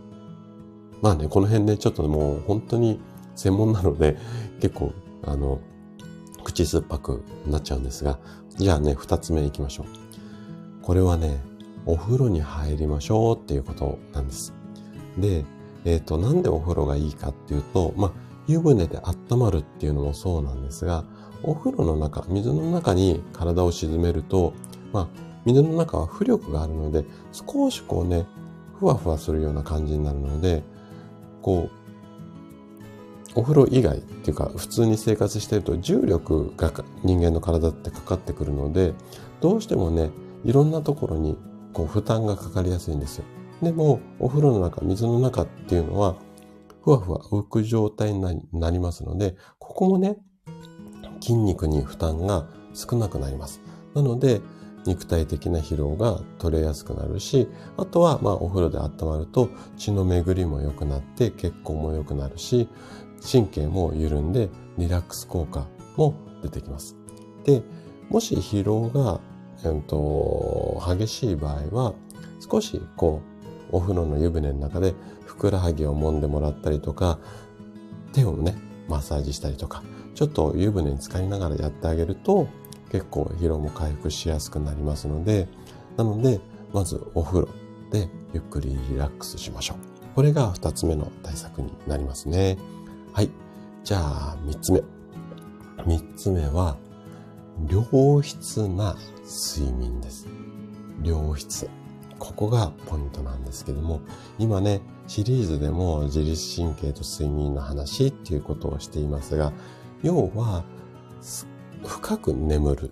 まあね、この辺ね、ちょっともう本当に専門なので、結構、あの、口酸っぱくなっちゃうんですが、じゃあね、二つ目行きましょう。これはね、お風呂に入りましょうっていうことなんです。で、えっ、ー、と、なんでお風呂がいいかっていうと、まあ、湯船で温まるっていうのもそうなんですが、お風呂の中、水の中に体を沈めると、まあ、水の中は浮力があるので、少しこうね、ふわふわするような感じになるので、こう、お風呂以外っていうか、普通に生活してると重力が人間の体ってかかってくるので、どうしてもね、いろんなところにこう負担がかかりやすいんですよ。でも、お風呂の中、水の中っていうのは、ふわふわ浮く状態になりますので、ここもね、筋肉に負担が少なくなります。なので、肉体的な疲労が取れやすくなるし、あとは、まあ、お風呂で温まると血の巡りも良くなって血行も良くなるし、神経も緩んでリラックス効果も出てきます。で、もし疲労が、えー、と激しい場合は、少しこう、お風呂の湯船の中でくらはぎを揉んでもらったりとか、手をね、マッサージしたりとか、ちょっと湯船に浸かりながらやってあげると、結構疲労も回復しやすくなりますので、なので、まずお風呂でゆっくりリラックスしましょう。これが二つ目の対策になりますね。はい。じゃあ、三つ目。三つ目は、良質な睡眠です。良質。ここがポイントなんですけども、今ね、シリーズでも自律神経と睡眠の話っていうことをしていますが、要は、深く眠るっ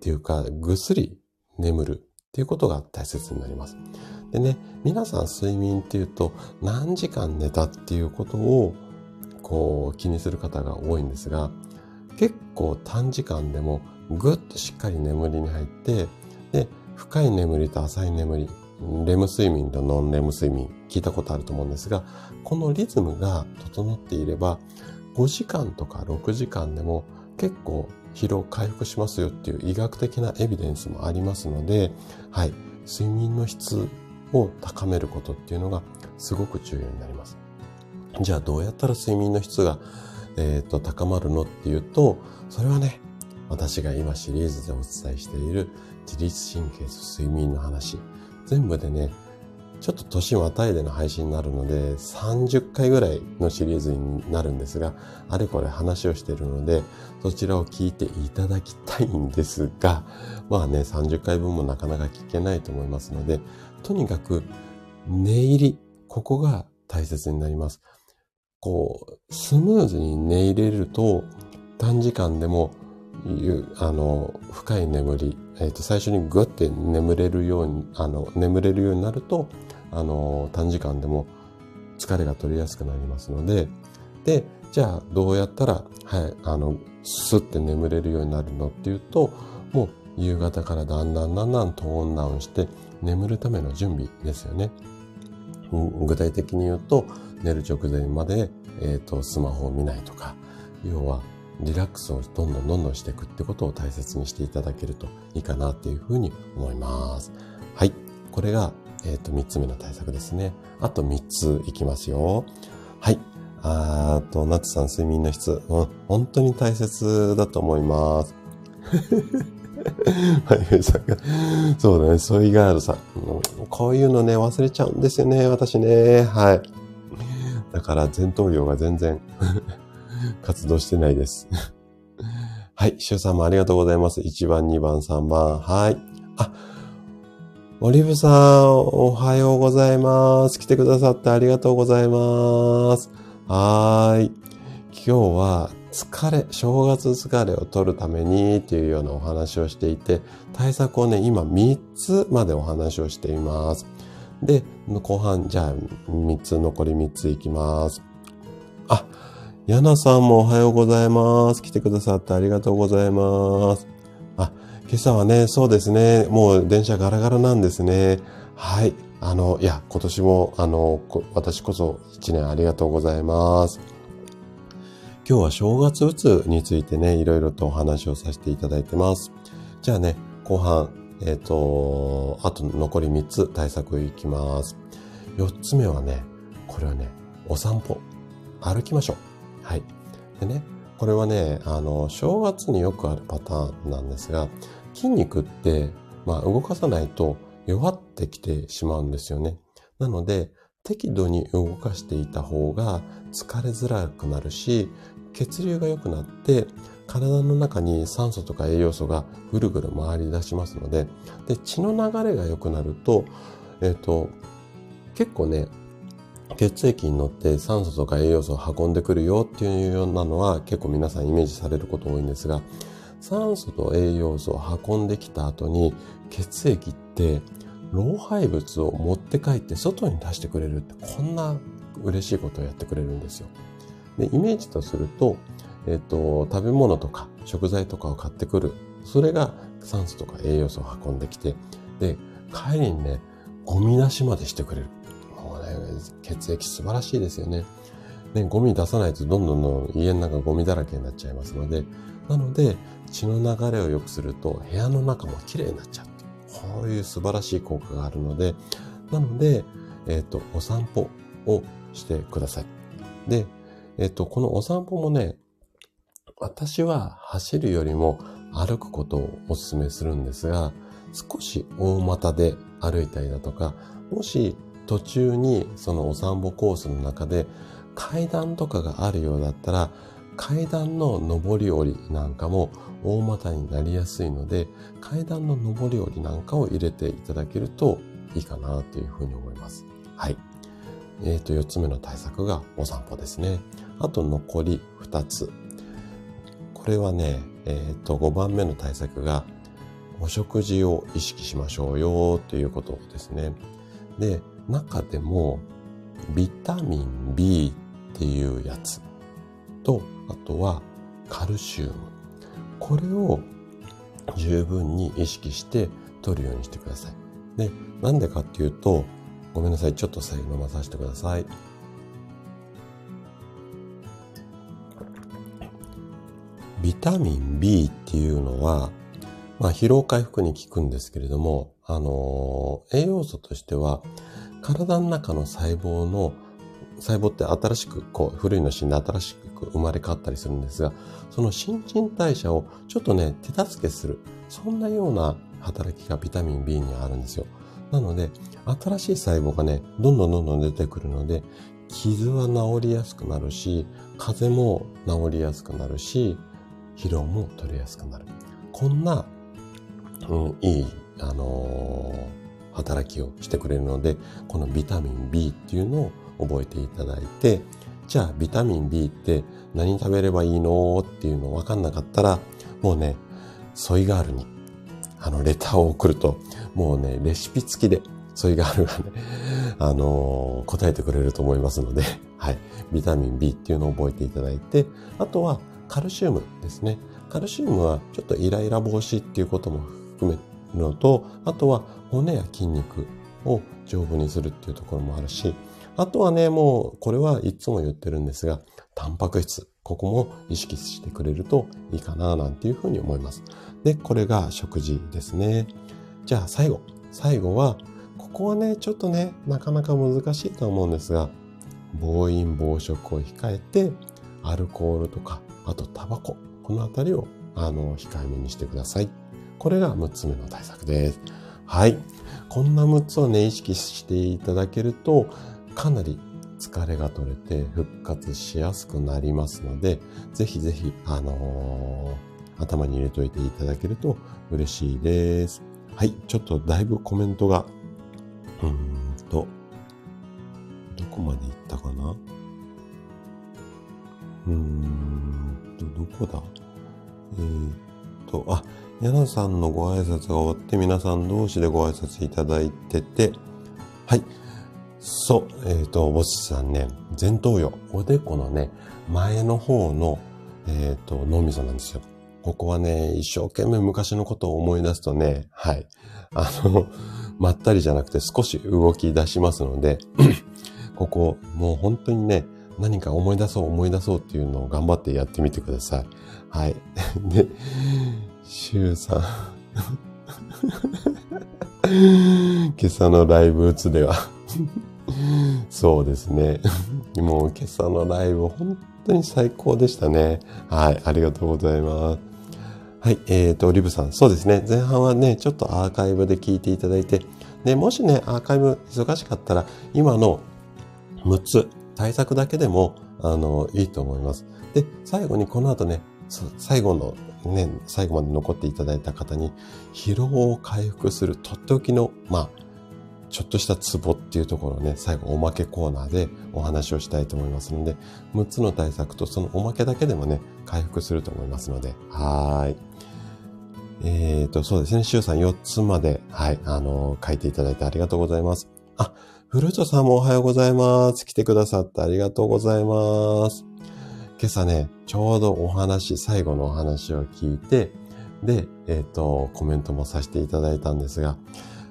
ていうか、ぐっすり眠るっていうことが大切になります。でね、皆さん睡眠っていうと何時間寝たっていうことをこう気にする方が多いんですが、結構短時間でもぐっとしっかり眠りに入って、で、深い眠りと浅い眠り、レム睡眠とノンレム睡眠聞いたことあると思うんですが、このリズムが整っていれば、5時間とか6時間でも結構疲労回復しますよっていう医学的なエビデンスもありますので、はい、睡眠の質を高めることっていうのがすごく重要になります。じゃあどうやったら睡眠の質が、えーと、高まるのっていうと、それはね、私が今シリーズでお伝えしている自律神経と睡眠の話。全部でね、ちょっと年またいでの配信になるので、30回ぐらいのシリーズになるんですが、あれこれ話をしているので、そちらを聞いていただきたいんですが、まあね、30回分もなかなか聞けないと思いますので、とにかく、寝入り、ここが大切になります。こう、スムーズに寝入れると、短時間でも、あの、深い眠り、え、ー、と、最初にグッて眠れるように、あの、眠れるようになると、あの、短時間でも疲れが取りやすくなりますので、で、じゃあどうやったら、はい、あの、スッて眠れるようになるのっていうと、もう夕方からだんだんだんだんトーンダウンして眠るための準備ですよね。具体的に言うと、寝る直前まで、えっ、ー、と、スマホを見ないとか、要はリラックスをどんどんどんどんしていくってことを大切にしていただけるといいかなっていうふうに思います。はい。これがえっ、ー、と、三つ目の対策ですね。あと三ついきますよ。はい。あーと、ナツさん睡眠の質、うん、本当に大切だと思います。はい、さんが、(laughs) そうだね、ソイガールさん。こういうのね、忘れちゃうんですよね、私ね。はい。だから、前頭葉が全然活動してないです。はい、シュウさんもありがとうございます。1番、2番、3番。はい。あ、オリブさん、おはようございます。来てくださってありがとうございます。はーい。今日は疲れ、正月疲れを取るためにっていうようなお話をしていて、対策をね、今3つまでお話をしています。で、後半、じゃあ3つ、残り3ついきます。あ、ヤナさんもおはようございます。来てくださってありがとうございます。あ、今朝はね、そうですね、もう電車ガラガラなんですね。はい。あの、いや、今年も、あの、私こそ一年ありがとうございます。今日は正月うつについてね、いろいろとお話をさせていただいてます。じゃあね、後半、えっ、ー、と、あと残り3つ対策いきます。4つ目はね、これはね、お散歩。歩きましょう。はい。でね、これはね、あの、正月によくあるパターンなんですが、筋肉って、まあ、動かさないと弱ってきてしまうんですよね。なので、適度に動かしていた方が疲れづらくなるし、血流が良くなって、体の中に酸素とか栄養素がぐるぐる回り出しますので、で、血の流れが良くなると、えっ、ー、と、結構ね、血液に乗って酸素とか栄養素を運んでくるよっていうようなのは結構皆さんイメージされること多いんですが、酸素と栄養素を運んできた後に血液って老廃物を持って帰って外に出してくれるってこんな嬉しいことをやってくれるんですよ。で、イメージとすると、えっ、と、食べ物とか食材とかを買ってくる。それが酸素とか栄養素を運んできて、で、帰りにね、ゴミ出しまでしてくれる。血液素晴らしいですよね。ね、ゴミ出さないとどんどんどん家の中ゴミだらけになっちゃいますので、なので、血の流れを良くすると部屋の中も綺麗になっちゃう。こういう素晴らしい効果があるので、なので、えっ、ー、と、お散歩をしてください。で、えっ、ー、と、このお散歩もね、私は走るよりも歩くことをお勧めするんですが、少し大股で歩いたりだとか、もし途中にそのお散歩コースの中で階段とかがあるようだったら、階段の上り下りなんかも大股になりやすいので、階段の上り下りなんかを入れていただけるといいかなというふうに思います。はい。えっ、ー、と、4つ目の対策がお散歩ですね。あと残り2つ。これはね、えっ、ー、と、5番目の対策が、お食事を意識しましょうよということですね。で、中でも、ビタミン B っていうやつと、あとはカルシウム。これを十分に意識して取るようにしてください。で、なんでかっていうと、ごめんなさい。ちょっと最後飲まさせてください。ビタミン B っていうのは、まあ、疲労回復に効くんですけれども、あのー、栄養素としては、体の中の細胞の、細胞って新しく、こう、古いの死んで新しく生まれ変わったりするんですが、その新陳代謝をちょっとね、手助けする。そんなような働きがビタミン B にはあるんですよ。なので、新しい細胞がね、どんどんどんどん出てくるので、傷は治りやすくなるし、風邪も治りやすくなるし、疲労も取れやすくなる。こんな、うん、いい、あのー、働きをしてくれるので、このビタミン B っていうのを覚えていただいて、じゃあビタミン B って何食べればいいの？っていうの分かんなかったら、もうね、ソイガールに、あの、レターを送ると、もうね、レシピ付きで、ソイガールがね、(laughs) あのー、答えてくれると思いますので、(laughs) はい。ビタミン B っていうのを覚えていただいて、あとはカルシウムですね。カルシウムはちょっとイライラ防止っていうことも含めるのと、あとは骨や筋肉を丈夫にするっていうところもあるし、あとはね、もうこれはいつも言ってるんですが、タンパク質。ここも意識してくれるといいかななんていうふうに思います。で、これが食事ですね。じゃあ最後。最後は、ここはね、ちょっとね、なかなか難しいと思うんですが、暴飲暴食を控えて、アルコールとか、あとタバコ、このあたりを、あの、控えめにしてください。これが6つ目の対策です。はい。こんな6つをね、意識していただけると、かなり疲れが取れて復活しやすくなりますので、ぜひぜひ、あのー、頭に入れといていただけると嬉しいです。はい、ちょっとだいぶコメントが、うーんと、どこまで行ったかな？うーんと、どこだ？えー、っと、あ、柳さんのご挨拶が終わって皆さん同士でご挨拶いただいてて、はい。そう、えっ、ー、と、ボスさんね、前頭葉、おでこのね、前の方の、えっ、ー、と、脳みそなんですよ。ここはね、一生懸命昔のことを思い出すとね、はい。あの、まったりじゃなくて少し動き出しますので、(clears throat) ここ、もう本当にね、何か思い出そう思い出そうっていうのを頑張ってやってみてください。はい。(laughs) で、シュウさん。(laughs) 今朝のライブ打つでは (laughs) そうですね。もう今朝のライブ本当に最高でしたね。はい。ありがとうございます。はい、えっ、ー、と、リブさん。そうですね。前半はね、ちょっとアーカイブで聞いていただいて、で、もしね、アーカイブ忙しかったら、今の6つ、対策だけでも、あの、いいと思います。で、最後にこの後ね、最後のね、最後まで残っていただいた方に、疲労を回復するとっておきの、まあ、ちょっとしたツボっていうところをね、最後おまけコーナーでお話をしたいと思いますので、6つの対策とそのおまけだけでもね、回復すると思いますので、はーい。えっ、ー、と、そうですね、シュウさん4つまで、はい、あのー、書いていただいてありがとうございます。あ、フルートさんもおはようございます。来てくださってありがとうございます。今朝ね、ちょうどお話、最後のお話を聞いて、で、えっ、ー、と、コメントもさせていただいたんですが、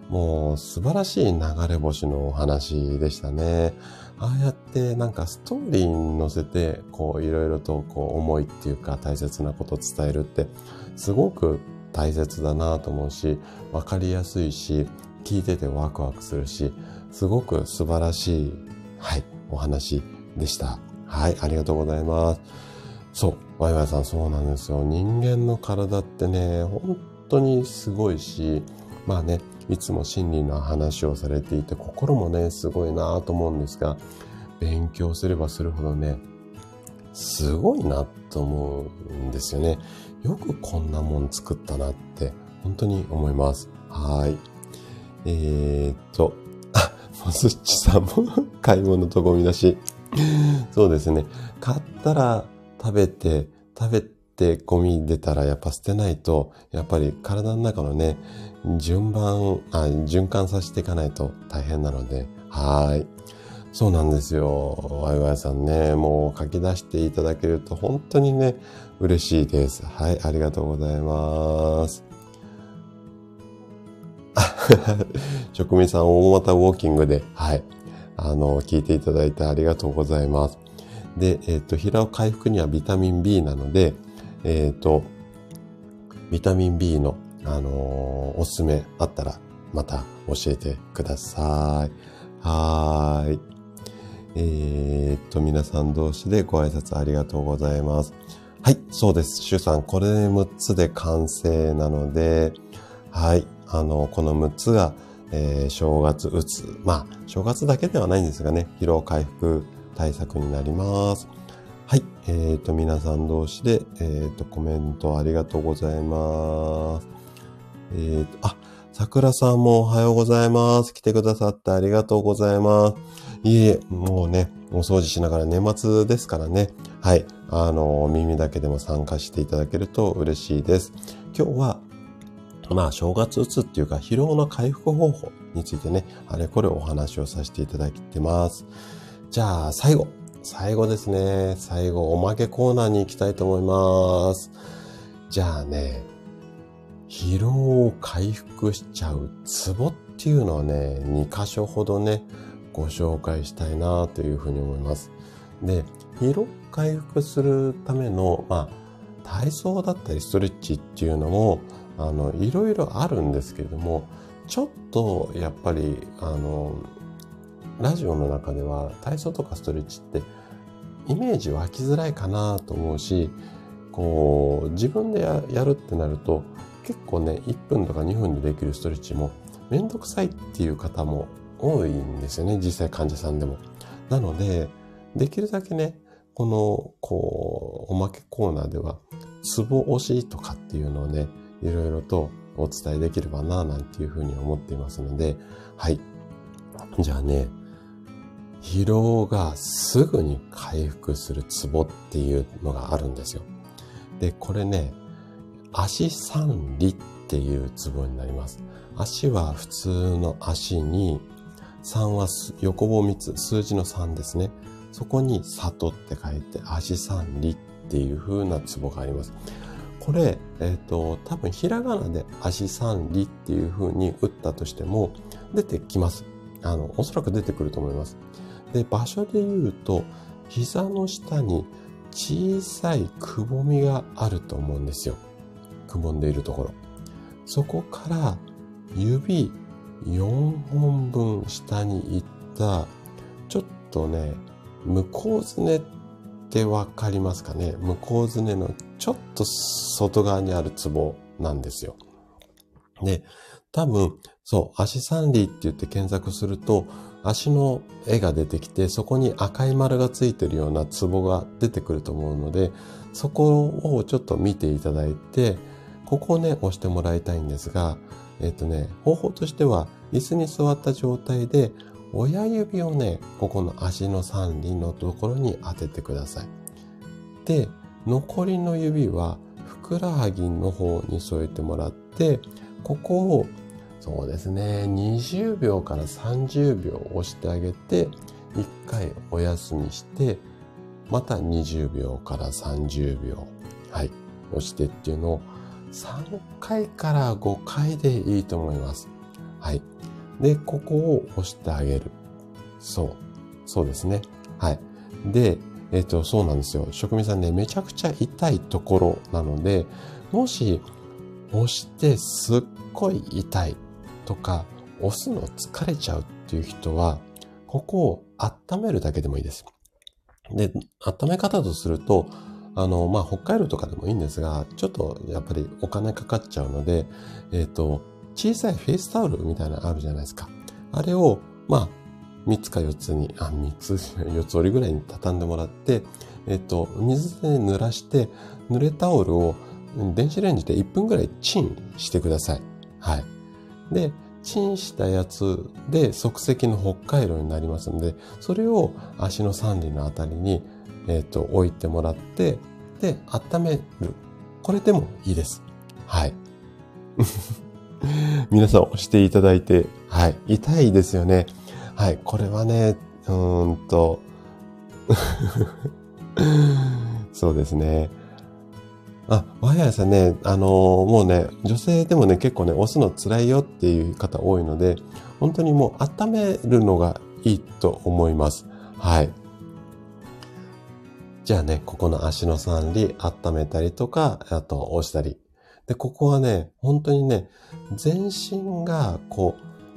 もう素晴らしい流れ星のお話でしたね。ああやってなんかストーリーに乗せて、こういろいろとこう思いっていうか大切なことを伝えるって、すごく大切だなと思うし、わかりやすいし、聞いててワクワクするし、すごく素晴らしい、はい、お話でした。はい、ありがとうございます。そう、ワイワイさんそうなんですよ。人間の体ってね、本当にすごいし、まあね、いつも心理の話をされていて、心もね、すごいなと思うんですが、勉強すればするほどね、すごいなと思うんですよね。よくこんなもん作ったなって、本当に思います。はい。えー、っと、あ、スッチさんも買い物とゴミ出し。そうですね。買ったら食べて、食べてゴミ出たらやっぱ捨てないと、やっぱり体の中のね、順番、あ、循環させていかないと大変なので、はい。そうなんですよ。ワイワイさんね、もう書き出していただけると本当にね、嬉しいです。はい、ありがとうございます。(laughs) 職人さん、大股ウォーキングで、はい、あの、聞いていただいてありがとうございます。で、えっ、ー、と、疲労回復にはビタミン B なので、えっ、ー、と、ビタミン B の、あのー、おすすめあったら、また教えてください。はーい。え、っと、皆さん同士でご挨拶ありがとうございます。はい、そうです。シュさん、これ6つで完成なので、はい、あの、この6つが、えー、正月打つ。まあ、正月だけではないんですがね、疲労回復対策になります。はい、えー、と、皆さん同士で、えー、っと、コメントありがとうございます。えー、っと、あ、桜さんもおはようございます。来てくださってありがとうございます。いいえ、もうね、お掃除しながら年末ですからね。はい。あの、耳だけでも参加していただけると嬉しいです。今日は、まあ、正月打つっていうか、疲労の回復方法についてね、あれこれお話をさせていただいてます。じゃあ、最後。最後ですね。最後、おまけコーナーに行きたいと思います。じゃあね、疲労を回復しちゃうツボっていうのはね、2箇所ほどね、ご紹介したいなというふうに思います。で、疲労回復するための、まあ、体操だったりストレッチっていうのも、あの、いろいろあるんですけれども、ちょっとやっぱり、あの、ラジオの中では体操とかストレッチってイメージ湧きづらいかなと思うし、こう、自分でやるってなると、結構ね、1分とか2分でできるストレッチもめんどくさいっていう方も多いんですよね、実際患者さんでも。なので、できるだけね、この、こう、おまけコーナーでは、ツボ押しとかっていうのをね、いろいろとお伝えできればな、なんていうふうに思っていますので、はい。じゃあね、疲労がすぐに回復するツボっていうのがあるんですよ。で、これね、足三里っていうツボになります。足は普通の足に、3は横棒3つ、数字の3ですね。そこに里って書いて、足三里っていう風なツボがあります。これ、えっ、ー、と、多分ひらがなで足三里っていう風に打ったとしても出てきます。あの、おそらく出てくると思います。で、場所で言うと、膝の下に小さいくぼみがあると思うんですよ。くぼんでいるところ。そこから指4本分下に行った、ちょっとね、向こうずねってわかりますかね？向こうずねのちょっと外側にあるツボなんですよ。で、多分、そう、足三里って言って検索すると、足の絵が出てきて、そこに赤い丸がついてるようなツボが出てくると思うので、そこをちょっと見ていただいて、ここをね、押してもらいたいんですが、えっ、とね、方法としては、椅子に座った状態で、親指をね、ここの足の三輪のところに当ててください。で、残りの指は、ふくらはぎの方に添えてもらって、ここを、そうですね、20秒から30秒押してあげて、一回お休みして、また20秒から30秒、はい、押してっていうのを3回から5回でいいと思います。はい。で、ここを押してあげる。そう。そうですね。はい。で、えっ、ー、と、そうなんですよ。職人さんね、めちゃくちゃ痛いところなので、もし、押してすっごい痛いとか、押すの疲れちゃうっていう人は、ここを温めるだけでもいいです。で、温め方とすると、あの、まあ、北海道とかでもいいんですが、ちょっとやっぱりお金かかっちゃうので、えっ、ー、と、小さいフェイスタオルみたいなのあるじゃないですか。あれを、まあ、3つか4つに、あ、3つ、4つ折りぐらいに畳んでもらって、えっと、水で濡らして、濡れタオルを電子レンジで1分ぐらいチンしてください。はい。で、チンしたやつで即席の北海道になりますので、それを足の三里のあたりに、えっ、と、置いてもらって、で、温める。これでもいいです。はい。皆さん押していただいて、はい。痛いですよね。はい。これはね、うーんと、(laughs) そうですね。あ、ワイヤーさんね、あのー、もうね、女性でもね、結構ね、押すの辛いよっていう方多いので、本当にもう温めるのがいいと思います。はい。じゃあね、ここの足の三里温めたりとか、あと押したり。で、ここはね、本当にね、全身がこ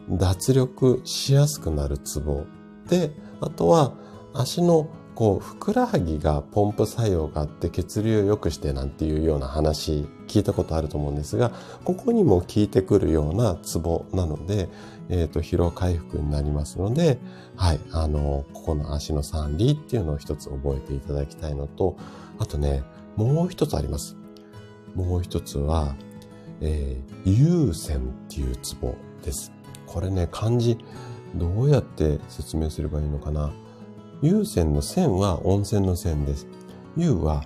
う、脱力しやすくなるツボ。で、あとは足のこう、ふくらはぎがポンプ作用があって血流を良くしてなんていうような話聞いたことあると思うんですが、ここにも効いてくるようなツボなので、え、ー、と、疲労回復になりますので、はい、あの、ここの足の三里っていうのを一つ覚えていただきたいのと、あとね、もう一つあります。もう一つは、えー、優先っていうツボです。これね、漢字、どうやって説明すればいいのかな？有線の線は温泉の線です。有は、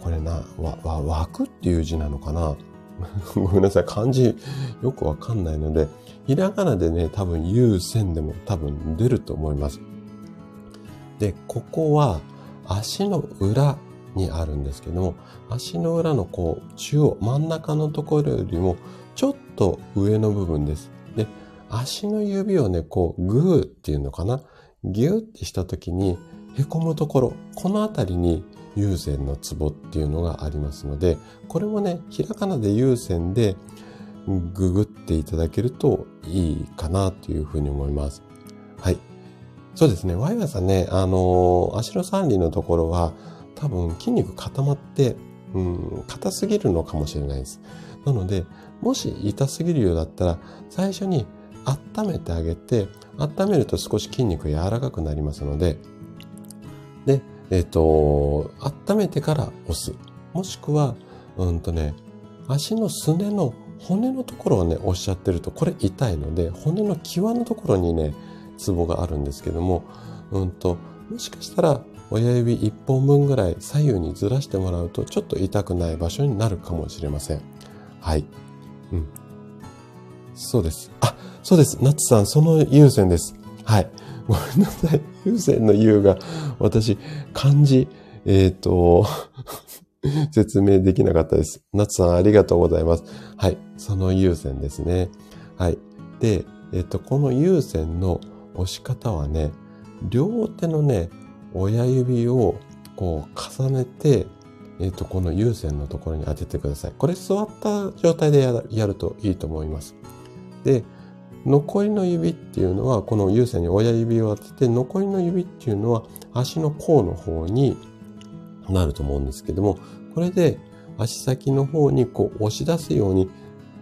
これな、わ、わ、枠っていう字なのかな？(laughs) ごめんなさい。漢字よくわかんないので、ひらがなでね、多分有線でも多分出ると思います。で、ここは足の裏にあるんですけども、足の裏のこう、中央、真ん中のところよりもちょっと上の部分です。で、足の指をね、こう、グーっていうのかな？ギュッてした時に凹むところ、この辺りに優先のツボっていうのがありますので、これもね、ひらがなで優先でググっていただけるといいかなというふうに思います。はい。そうですね。ワイワイさんね、あのー、足の三里のところは多分筋肉固まって、うん、硬すぎるのかもしれないです。なので、もし痛すぎるようだったら、最初に温めてあげて、温めると少し筋肉柔らかくなりますので、で、えっ、ー、と、温めてから押す。もしくは、うんとね、足のすねの骨のところをね、押しちゃってると、これ痛いので、骨の際のところにね、ツボがあるんですけども、うんと、もしかしたら、親指1本分ぐらい左右にずらしてもらうと、ちょっと痛くない場所になるかもしれません。はい。うん。そうです。あ、そうです。ナツさん、その優先です。はい。ごめんなさい。優先の優が、私、漢字、えっ、ー、と、(laughs) 説明できなかったです。ナツさん、ありがとうございます。はい。その優先ですね。はい。で、えっ、ー、と、この優先の押し方はね、両手のね、親指をこう重ねて、えっ、ー、と、この優先のところに当ててください。これ座った状態でやるといいと思います。で、残りの指っていうのは、この有線に親指を当てて、残りの指っていうのは足の甲の方になると思うんですけども、これで足先の方にこう押し出すように、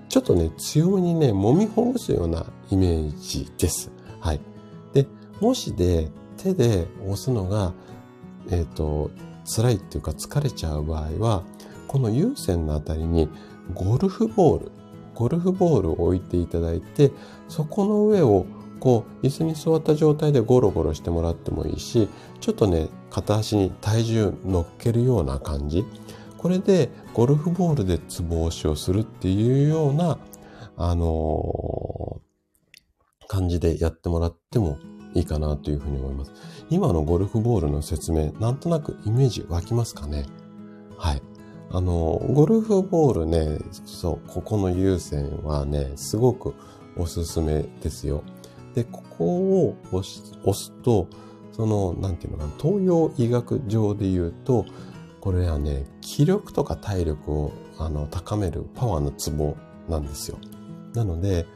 ちょっとね、強めにね、揉みほぐすようなイメージです。はい。で、もしで手で押すのが、えっ、ー、と、辛いっていうか疲れちゃう場合は、この有線のあたりにゴルフボール、ゴルフボールを置いていただいて、そこの上をこう椅子に座った状態でゴロゴロしてもらってもいいし、ちょっとね、片足に体重乗っけるような感じ。これでゴルフボールでツボ押しをするっていうような、あのー、感じでやってもらってもいいかなというふうに思います。今のゴルフボールの説明、なんとなくイメージ湧きますかね？はい。あの、ゴルフボールね、そう、ここの優先はね、すごくおすすめですよ。で、ここを押し押すと、その、なんていうのかな、東洋医学上で言うと、これはね、気力とか体力をあの高めるパワーのツボなんですよ。なので、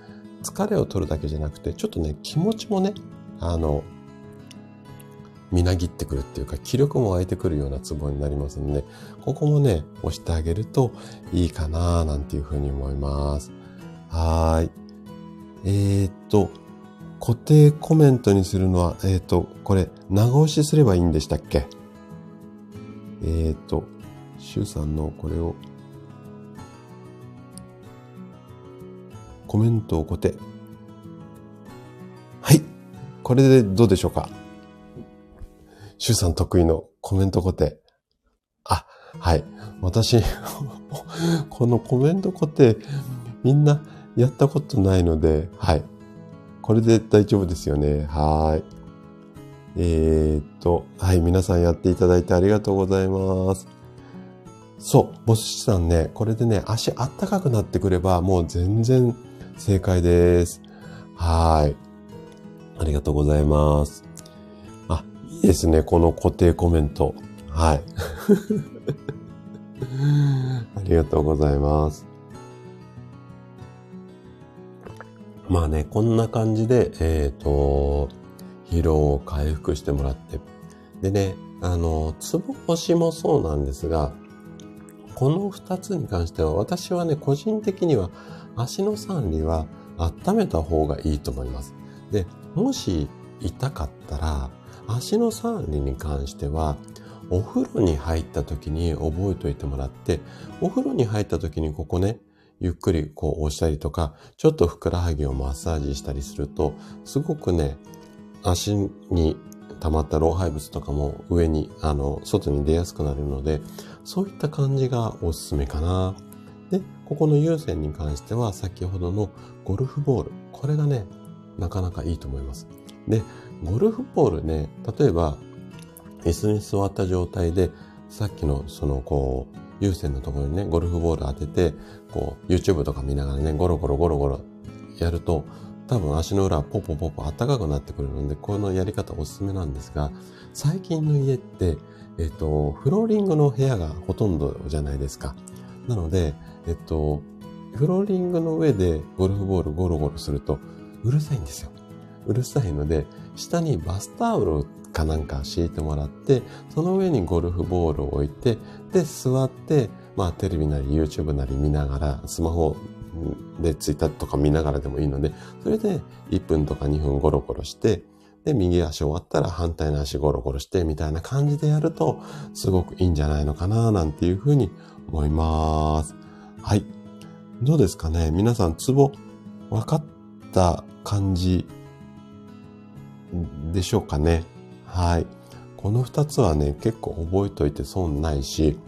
疲れを取るだけじゃなくて、ちょっとね、気持ちもね、あの、みなぎってくるっていうか、気力も湧いてくるようなツボになりますので、ここもね、押してあげるといいかななんていうふうに思います。はい。えー、っと、固定コメントにするのは、えー、っと、これ、長押しすればいいんでしたっけ？えー、っと、シュウさんのこれを、コメントを固定。はい。これでどうでしょうか？シュウさん得意のコメント固定。あ、はい。私、(laughs) このコメント固定、みんなやったことないので、はい。これで大丈夫ですよね。はい。えー、っと、はい。皆さんやっていただいてありがとうございます。そう。ボスさんね、これでね、足あったかくなってくれば、もう全然正解です。はい。ありがとうございます。あ、いいですね。この固定コメント。はい。(laughs) ありがとうございます。まあね、こんな感じで、えっ、ー、と、疲労を回復してもらって。でね、あの、つぼ押しもそうなんですが、この二つに関しては、私はね、個人的には足の三里は温めた方がいいと思います。で、もし痛かったら、足の三里に関しては、お風呂に入った時に覚えておいてもらって、お風呂に入った時にここね、ゆっくりこう押したりとか、ちょっとふくらはぎをマッサージしたりすると、すごくね、足に溜まった老廃物とかも上に、あの、外に出やすくなるので、そういった感じがおすすめかな。で、ここの有線に関しては先ほどのゴルフボール。これがね、なかなかいいと思います。で、ゴルフボールね、例えば、椅子に座った状態で、さっきのそのこう、有線のところにね、ゴルフボール当てて、こう、YouTube とか見ながらね、ゴロゴロゴロゴロやると、多分足の裏ポポポポ暖かくなってくるので、このやり方おすすめなんですが、最近の家って、えっと、フローリングの部屋がほとんどじゃないですか。なので、えっと、フローリングの上でゴルフボールゴロゴロするとうるさいんですよ。うるさいので、下にバスタオルかなんか敷いてもらって、その上にゴルフボールを置いて、で、座って、まあテレビなり YouTube なり見ながら、スマホでツイッターとか見ながらでもいいので、それで1分とか2分ゴロゴロして、で、右足終わったら反対の足ゴロゴロしてみたいな感じでやると、すごくいいんじゃないのかな、なんていうふうに思います。はい。どうですかね？皆さん、ツボ、分かった感じでしょうかねはい。この二つはね、結構覚えといて損ないし、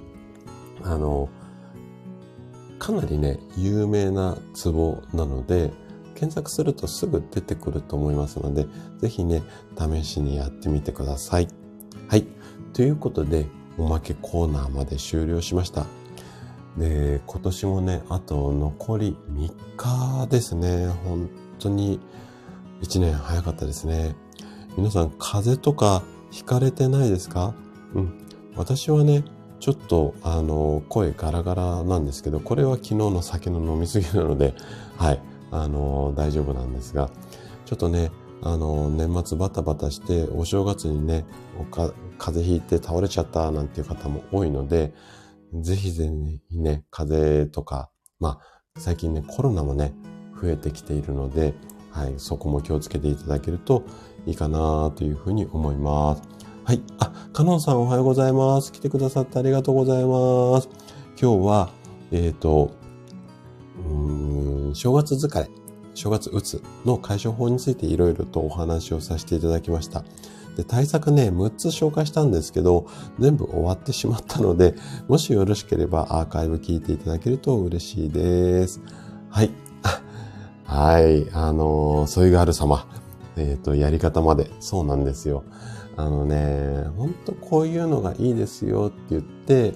あの、かなりね、有名なツボなので、検索するとすぐ出てくると思いますので、ぜひね、試しにやってみてください。はい。ということで、おまけコーナーまで終了しました。で、今年もね、あと残り3日ですね。本当に1年早かったですね。皆さん風邪とかひかれてないですか？うん。私はね、ちょっと、あの、声ガラガラなんですけど、これは昨日の酒の飲みすぎなので、はい、あの、大丈夫なんですが、ちょっとね、あの、年末バタバタして、お正月にね、おか風邪ひいて倒れちゃったなんていう方も多いので、ぜひぜひね、風邪とか、まあ、最近ね、コロナもね、増えてきているので、はい、そこも気をつけていただけるといいかなというふうに思います。はい。あ、かのんさんおはようございます。来てくださってありがとうございます。今日は、えっ、ー、と、うん、正月疲れ、正月うつの解消法についていろいろとお話をさせていただきました。で、対策ね、6つ紹介したんですけど、全部終わってしまったので、もしよろしければアーカイブ聞いていただけると嬉しいです。はい。はい。あのー、ソイガール様。えっ、ー、と、やり方まで。そうなんですよ。あのね、ほんとこういうのがいいですよって言って、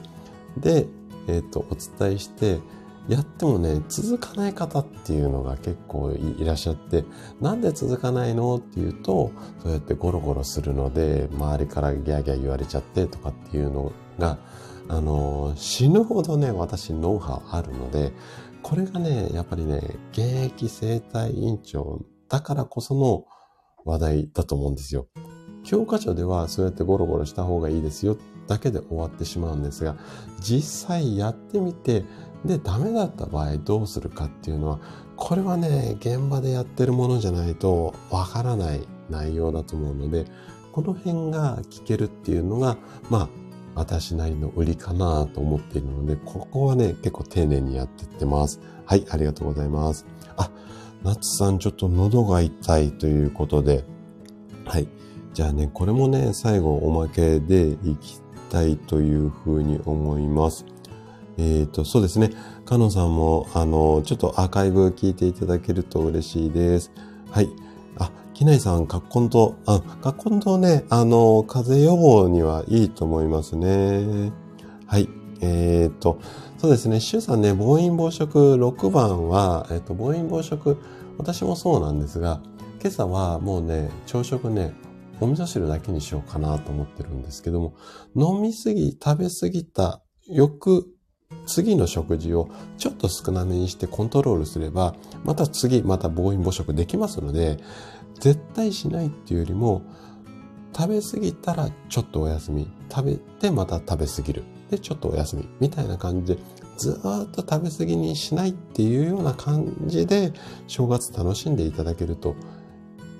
で、えっ、ー、と、お伝えして、やってもね、続かない方っていうのが結構いらっしゃって、なんで続かないのっていうと、そうやってゴロゴロするので、周りからギャーギャー言われちゃってとかっていうのが、あの、死ぬほどね、私ノウハウあるので、これがね、やっぱりね、現役生態委員長だからこその話題だと思うんですよ。教科書ではそうやってゴロゴロした方がいいですよだけで終わってしまうんですが、実際やってみて、で、ダメだった場合どうするかっていうのは、これはね、現場でやってるものじゃないとわからない内容だと思うので、この辺が聞けるっていうのが、まあ、私なりの売りかなと思っているので、ここはね、結構丁寧にやってってます。はい、ありがとうございます。あ、夏さんちょっと喉が痛いということで、はい。じゃあね、これもね、最後おまけでいきたいというふうに思います。えっ、ー、と、そうですね。かのさんも、あの、ちょっとアーカイブ聞いていただけると嬉しいです。はい。きないさん、カッコンと、あ、カッコンとね、あの、風邪予防にはいいと思いますね。はい。えっ、と、そうですね、シュさんね、暴飲暴食6番は、えっ、と、暴飲暴食、私もそうなんですが、今朝はもうね、朝食ね、お味噌汁だけにしようかなと思ってるんですけども、飲みすぎ、食べすぎた、翌、次の食事をちょっと少なめにしてコントロールすれば、また次、また暴飲暴食できますので、絶対しないっていうよりも、食べ過ぎたらちょっとお休み。食べてまた食べ過ぎる。で、ちょっとお休み。みたいな感じで、ずっと食べ過ぎにしないっていうような感じで、正月楽しんでいただけると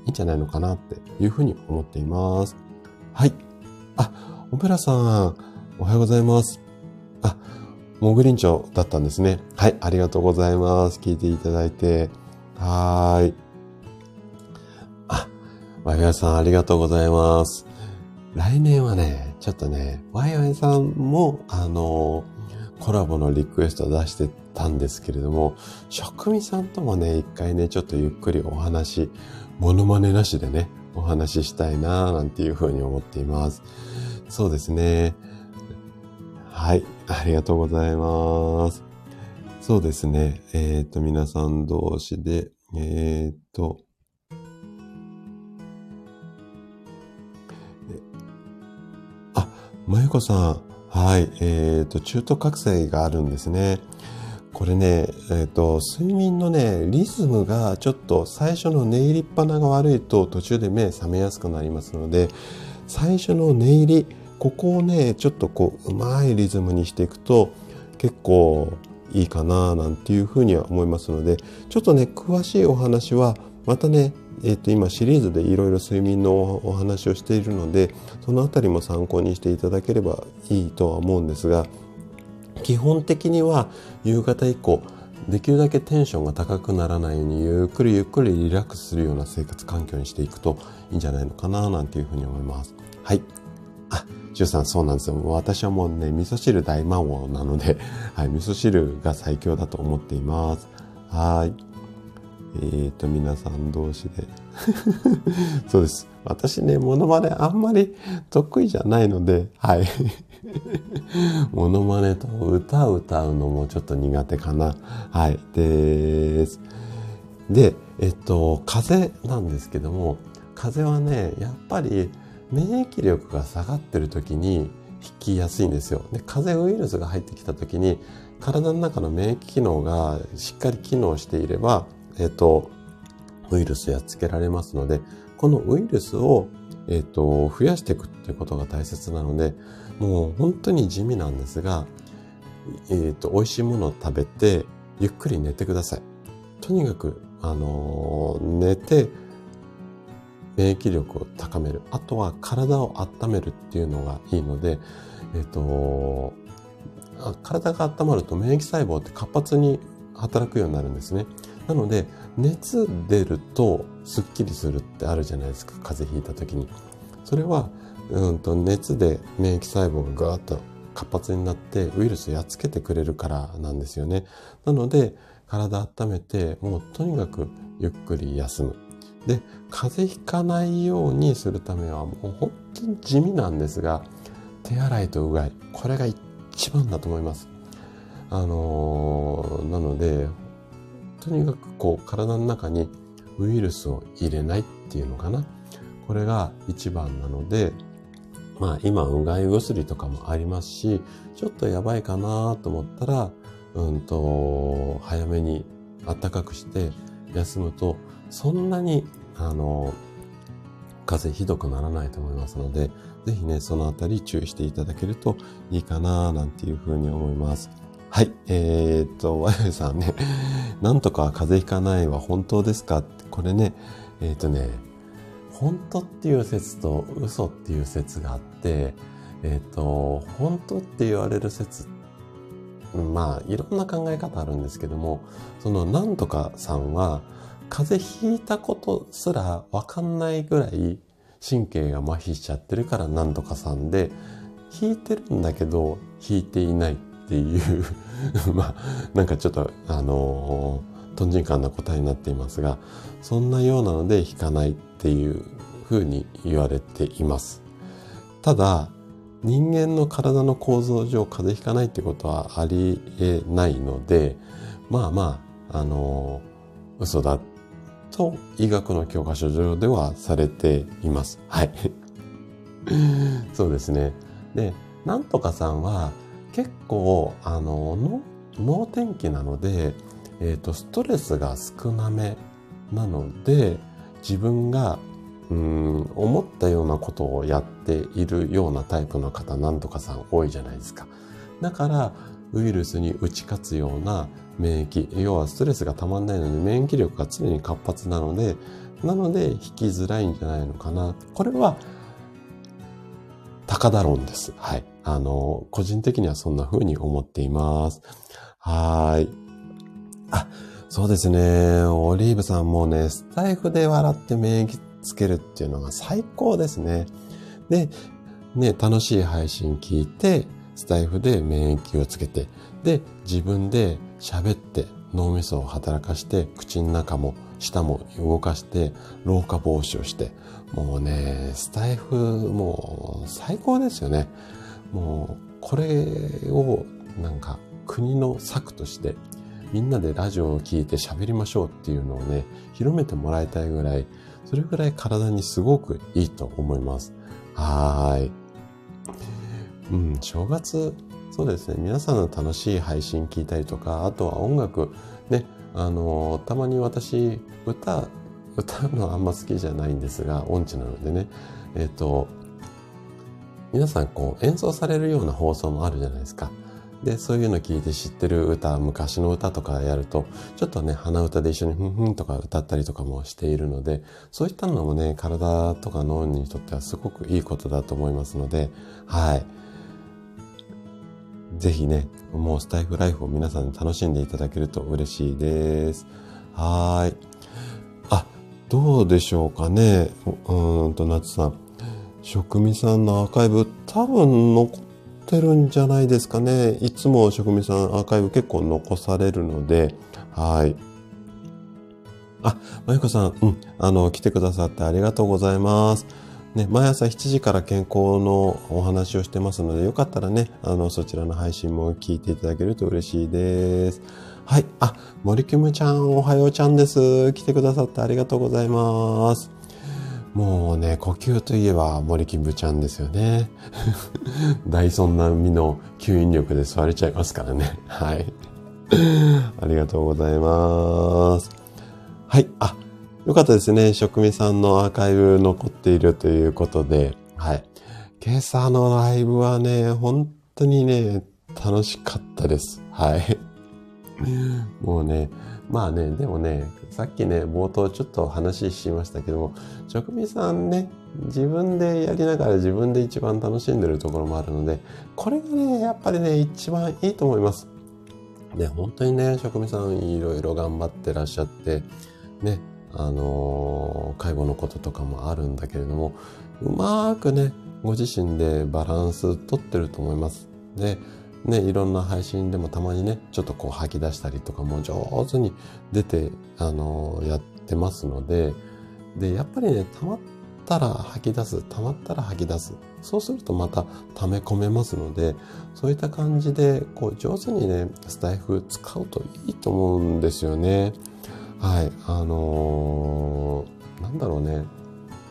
いいんじゃないのかなっていうふうに思っています。はい。あ、オペラさん、おはようございます。あ、モグリンチョだったんですね。はい、ありがとうございます。聞いていただいて。はーい。ワイワイさんありがとうございます。来年はね、ちょっとね、ワイワイさんも、あの、コラボのリクエスト出してたんですけれども、職味さんともね、一回ね、ちょっとゆっくりお話、モノマネなしでね、お話ししたいなぁ、なんていうふうに思っています。そうですね。はい、ありがとうございます。そうですね。えっ、ー、と、皆さん同士で、えっ、ー、と、まゆこさん。はい。えっ、ー、と、中途覚醒があるんですね。これね、えっ、ー、と、睡眠のね、リズムがちょっと最初の寝入りっぱなが悪いと途中で目覚めやすくなりますので、最初の寝入り、ここをね、ちょっとこう、うまいリズムにしていくと、結構いいかななんていうふうには思いますので、ちょっとね、詳しいお話は、またね、え、ー、と、今シリーズでいろいろ睡眠のお話をしているので、そのあたりも参考にしていただければいいとは思うんですが、基本的には夕方以降、できるだけテンションが高くならないようにゆっくりゆっくりリラックスするような生活環境にしていくといいんじゃないのかななんていうふうに思います。はい。あ、ジュさんそうなんですよ。私はもうね、味噌汁大魔王なので、はい、味噌汁が最強だと思っています。はい。えっ、ー、と、皆さん同士で。(laughs) そうです。私ね、モノマネあんまり得意じゃないので、はい。(laughs) モノマネと歌を歌うのもちょっと苦手かな。はい。です。で、えっと、風邪なんですけども、風邪はね、やっぱり免疫力が下がってる時に引きやすいんですよ。で、風邪ウイルスが入ってきた時に、体の中の免疫機能がしっかり機能していれば、えっ、と、ウイルスやっつけられますので、このウイルスを、えっ、と、増やしていくっていうことが大切なので、もう本当に地味なんですが、えっ、と、美味しいものを食べて、ゆっくり寝てください。とにかく、あの寝て、免疫力を高める。あとは体を温めるっていうのがいいので、えっ、と、体が温まると免疫細胞って活発に働くようになるんですね。なので、熱出るとスッキリするってあるじゃないですか。風邪ひいた時に。それは、うんと熱で免疫細胞がガーッと活発になってウイルスをやっつけてくれるからなんですよね。なので、体温めて、もうとにかくゆっくり休む。で、風邪ひかないようにするためはもう本当に地味なんですが、手洗いとうがい。これが一番だと思います。あのー、なので、とにかくこう体の中にウイルスを入れないっていうのかな。これが一番なので、まあ今うがい薬とかもありますし、ちょっとやばいかなと思ったら、うんと、早めに暖かくして休むと、そんなに、あの、風邪ひどくならないと思いますので、ぜひね、そのあたり注意していただけるといいかななんていうふうに思います。はい。えー、っと、(laughs) わやさんね、なんとか風邪ひかないは本当ですか？ってこれね、えー、っとね、本当っていう説と嘘っていう説があって、えっ、と、本当って言われる説、まあ、いろんな考え方あるんですけども、そのなんとかさんは、風邪ひいたことすらわかんないぐらい神経が麻痺しちゃってるからなんとかさんで、引いてるんだけど、引いていないていう (laughs) まあ、なんかちょっと、あのー、とんちんかんな答えになっていますが、そんなようなので引かないっていうふうに言われています。ただ、人間の体の構造上風邪ひかないってことはありえないので、まあまあ、あのー、嘘だと医学の教科書上ではされています。はい。(laughs) そうですね。で、なんとかさんは結構、あの、脳天気なので、え、ー、と、ストレスが少なめなので、自分がうん思ったようなことをやっているようなタイプの方なんとかさん多いじゃないですか。だからウイルスに打ち勝つような免疫、要はストレスがたまんないのに免疫力が常に活発なので、なので引きづらいんじゃないのかな。これは高田論です。はい。あの、個人的にはそんな風に思っています。はい。あ、そうですね。オリーブさんもね、スタイフで笑って免疫つけるっていうのが最高ですね。で、ね、楽しい配信聞いて、スタイフで免疫をつけて、で、自分で喋って脳みそを働かして、口の中も舌も動かして、老化防止をして、もうね、スタイフもう最高ですよね。もう、これをなんか国の策としてみんなでラジオを聴いて喋りましょうっていうのをね、広めてもらいたいぐらい、それぐらい体にすごくいいと思います。はい。うん、正月、そうですね。皆さんの楽しい配信聞いたりとか、あとは音楽、ね、あの、たまに私、歌、歌うのはあんま好きじゃないんですが、音痴なのでね、えっ、と、皆さんこう演奏されるような放送もあるじゃないですか。で、そういうの聞いて知ってる歌、昔の歌とかやると、ちょっとね、鼻歌で一緒にふんふんとか歌ったりとかもしているので、そういったのもね、体とか脳にとってはすごくいいことだと思いますので、はい。ぜひね、もうスタイフライフを皆さんに楽しんでいただけると嬉しいです。はい。あ、どうでしょうかね。うーんと、夏さん。職味さんのアーカイブ多分残ってるんじゃないですかね。いつも職味さんアーカイブ結構残されるので、はい。あ、まゆこさん、うん、あの、来てくださってありがとうございます。ね、毎朝7時から健康のお話をしてますので、よかったらね、あの、そちらの配信も聞いていただけると嬉しいです。はい。あ、森キムちゃん、おはようちゃんです。来てくださってありがとうございます。もうね、呼吸といえば森金部ちゃんですよね。(laughs) 大尊並みの吸引力で座れちゃいますからね。はい。ありがとうございます。はい。あ、よかったですね。職味さんのアーカイブ残っているということで。はい。今朝のライブはね、本当にね、楽しかったです。はい。もうね、まあね、でもね、さっきね、冒頭ちょっと話しましたけども、職人さんね、自分でやりながら自分で一番楽しんでるところもあるので、これがね、やっぱりね、一番いいと思います。ね、本当にね、職人さんいろいろ頑張ってらっしゃって、ね、あのー、介護のこととかもあるんだけれども、うまくね、ご自身でバランス取ってると思います。で、ね、いろんな配信でもたまにね、ちょっとこう吐き出したりとかも上手に出て、あのー、やってますので、で、やっぱりね、溜まったら吐き出す、溜まったら吐き出す。そうするとまた溜め込めますので、そういった感じで、こう上手にね、スタイフ使うといいと思うんですよね。はい。あのー、なんだろうね。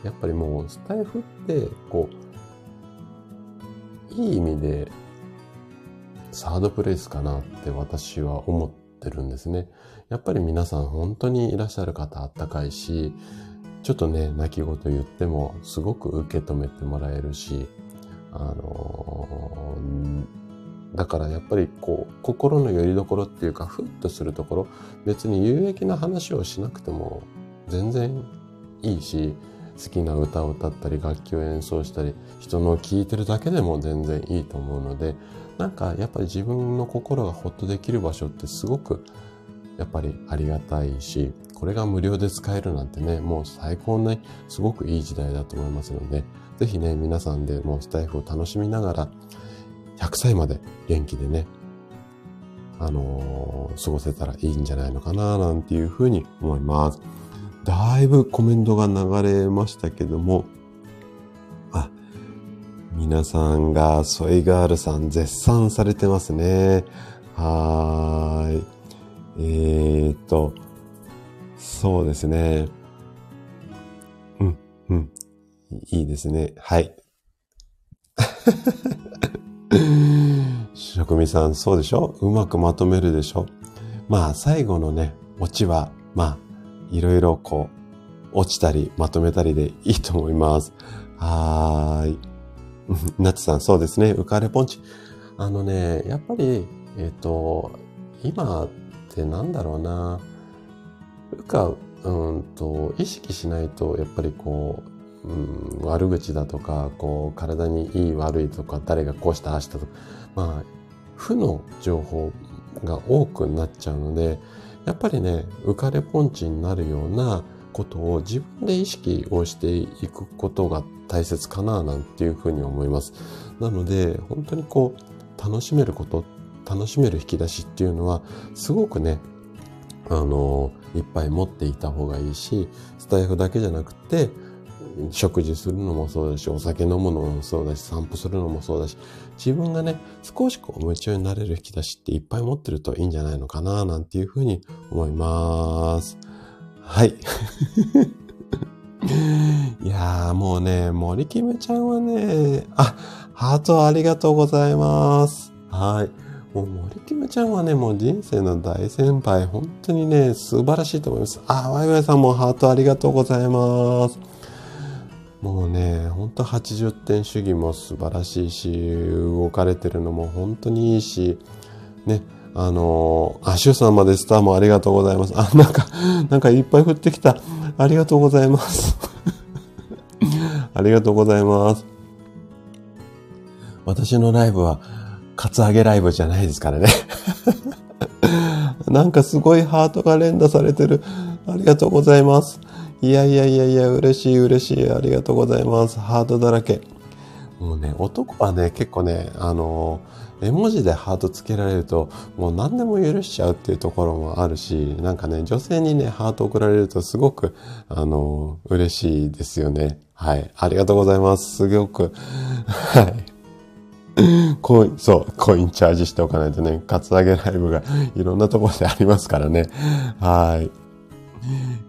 やっぱりもうスタイフって、こう、いい意味でサードプレイスかなって私は思ってるんですね。やっぱり皆さん本当にいらっしゃる方あったかいし、ちょっとね、泣き言言っても、すごく受け止めてもらえるし、あのー、だからやっぱりこう、心の拠り所っていうか、ふっとするところ、別に有益な話をしなくても全然いいし、好きな歌を歌ったり、楽器を演奏したり、人の聴いてるだけでも全然いいと思うので、なんかやっぱり自分の心がほっとできる場所ってすごくやっぱりありがたいし、これが無料で使えるなんてね、もう最高のね、すごくいい時代だと思いますので、ぜひね、皆さんでもうスタイフを楽しみながら、100歳まで元気でね、あのー、過ごせたらいいんじゃないのかな、なんていうふうに思います。だいぶコメントが流れましたけども、皆さんがソイガールさん絶賛されてますね。はーい。えー、っと、そうですね。うん、うん。いいですね。はい。(laughs) 職味さん、そうでしょ？うまくまとめるでしょ？まあ、最後のね、オチは、まあ、いろいろこう、落ちたり、まとめたりでいいと思います。はーい。なつさん、そうですね。浮かれポンチ。あのね、やっぱり、えっ、ー、と、今ってなんだろうな。うか、うんと、意識しないと、やっぱりこう、うん、悪口だとか、こう、体にいい悪いとか、誰がこうしたああしたとか、まあ、負の情報が多くなっちゃうので、やっぱりね、浮かれポンチになるようなことを自分で意識をしていくことが大切かな、なんていうふうに思います。なので、本当にこう、楽しめること、楽しめる引き出しっていうのは、すごくね、あの、いっぱい持っていた方がいいし、スタイフだけじゃなくて、食事するのもそうだし、お酒飲むのもそうだし、散歩するのもそうだし、自分がね、少しこう夢中になれる引き出しっていっぱい持ってるといいんじゃないのかな、なんていうふうに思います。はい。(laughs) いやーもうね、森キムちゃんはね、あ、ハートありがとうございます。はい。もう森キムちゃんはね、もう人生の大先輩、本当にね、素晴らしいと思います。あ、ワイワイさんもハートありがとうございます。もうね、ほんと80点主義も素晴らしいし、動かれてるのも本当にいいし、ね、あのー、あ、シュさんまでスターもありがとうございます。あ、なんか、なんかいっぱい降ってきた。ありがとうございます。ありがとうございます。私のライブは、カツアゲライブじゃないですからね。なんかすごいハートが連打されてる。ありがとうございます。いやいやいやいや、嬉しい嬉しい。ありがとうございます。ハートだらけ。もうね、男はね、結構ね、あの絵文字でハートつけられると、もう何でも許しちゃうっていうところもあるし、なんかね、女性にね、ハート送られるとすごく、あの嬉しいですよね。はい。ありがとうございます。すごく、(laughs) はい。コイン、そう、コインチャージしておかないとね、カツアゲライブがいろんなところでありますからね。はい。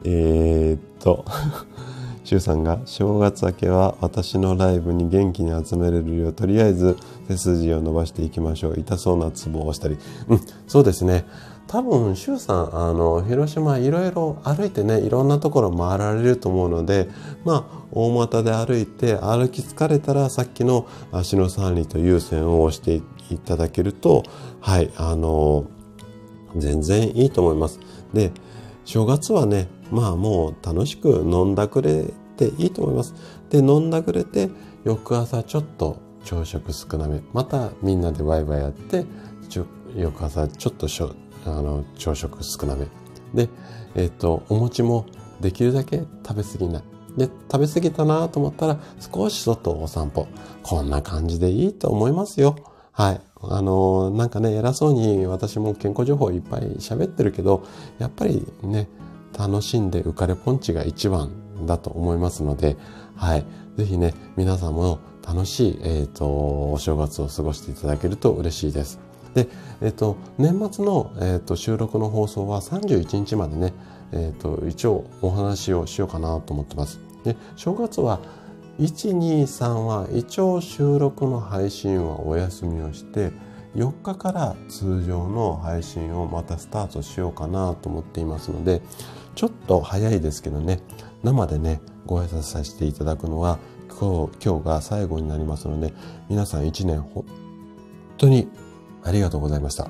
えー、っと、(laughs) シュウさんが正月明けは私のライブに元気に集めれるようとりあえず背筋を伸ばしていきましょう。痛そうなツボをしたり。うん、そうですね。多分、シュウさん、あの、広島いろいろ歩いてね、いろんなところ回られると思うので、まあ、大股で歩いて、歩き疲れたらさっきの足の三里と優先を押していただけると、はい、あの、全然いいと思います。で、正月はね、まあもう楽しく飲んだくれていいと思います。で、飲んだくれて、翌朝ちょっと朝食少なめ。またみんなでワイワイやって、翌朝ちょっとしょあの朝食少なめ。で、えっ、と、お餅もできるだけ食べ過ぎない。で、食べ過ぎたなと思ったら少し外お散歩。こんな感じでいいと思いますよ。はい。あの、なんかね、偉そうに私も健康情報いっぱい喋ってるけど、やっぱりね、楽しんで浮かれポンチが一番だと思いますので、はい。ぜひね、皆さんも楽しい、えっ、ー、と、お正月を過ごしていただけると嬉しいです。で、えっ、ー、と、年末の、えーと、収録の放送は31日までね、えっ、と、一応お話をしようかなと思ってます。で、正月は123は一応収録の配信はお休みをして4日から通常の配信をまたスタートしようかなと思っていますのでちょっと早いですけどね生でね、ご挨拶させていただくのは、今日、今日が最後になりますので、皆さん一年本当にありがとうございました。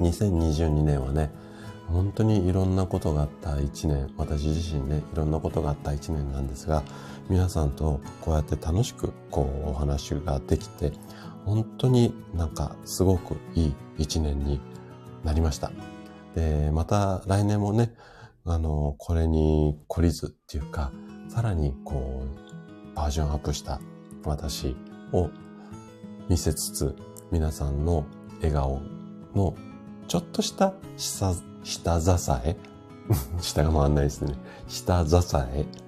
2022年はね、本当にいろんなことがあった一年、私自身ね、いろんなことがあった一年なんですが、皆さんとこうやって楽しくこうお話ができて、本当になんかすごくいい一年になりました。で、また来年もね、あの、これに懲りずっていうか、さらにこう、バージョンアップした私を見せつつ、皆さんの笑顔のちょっとした下、下支え下が回んないですね。下支え。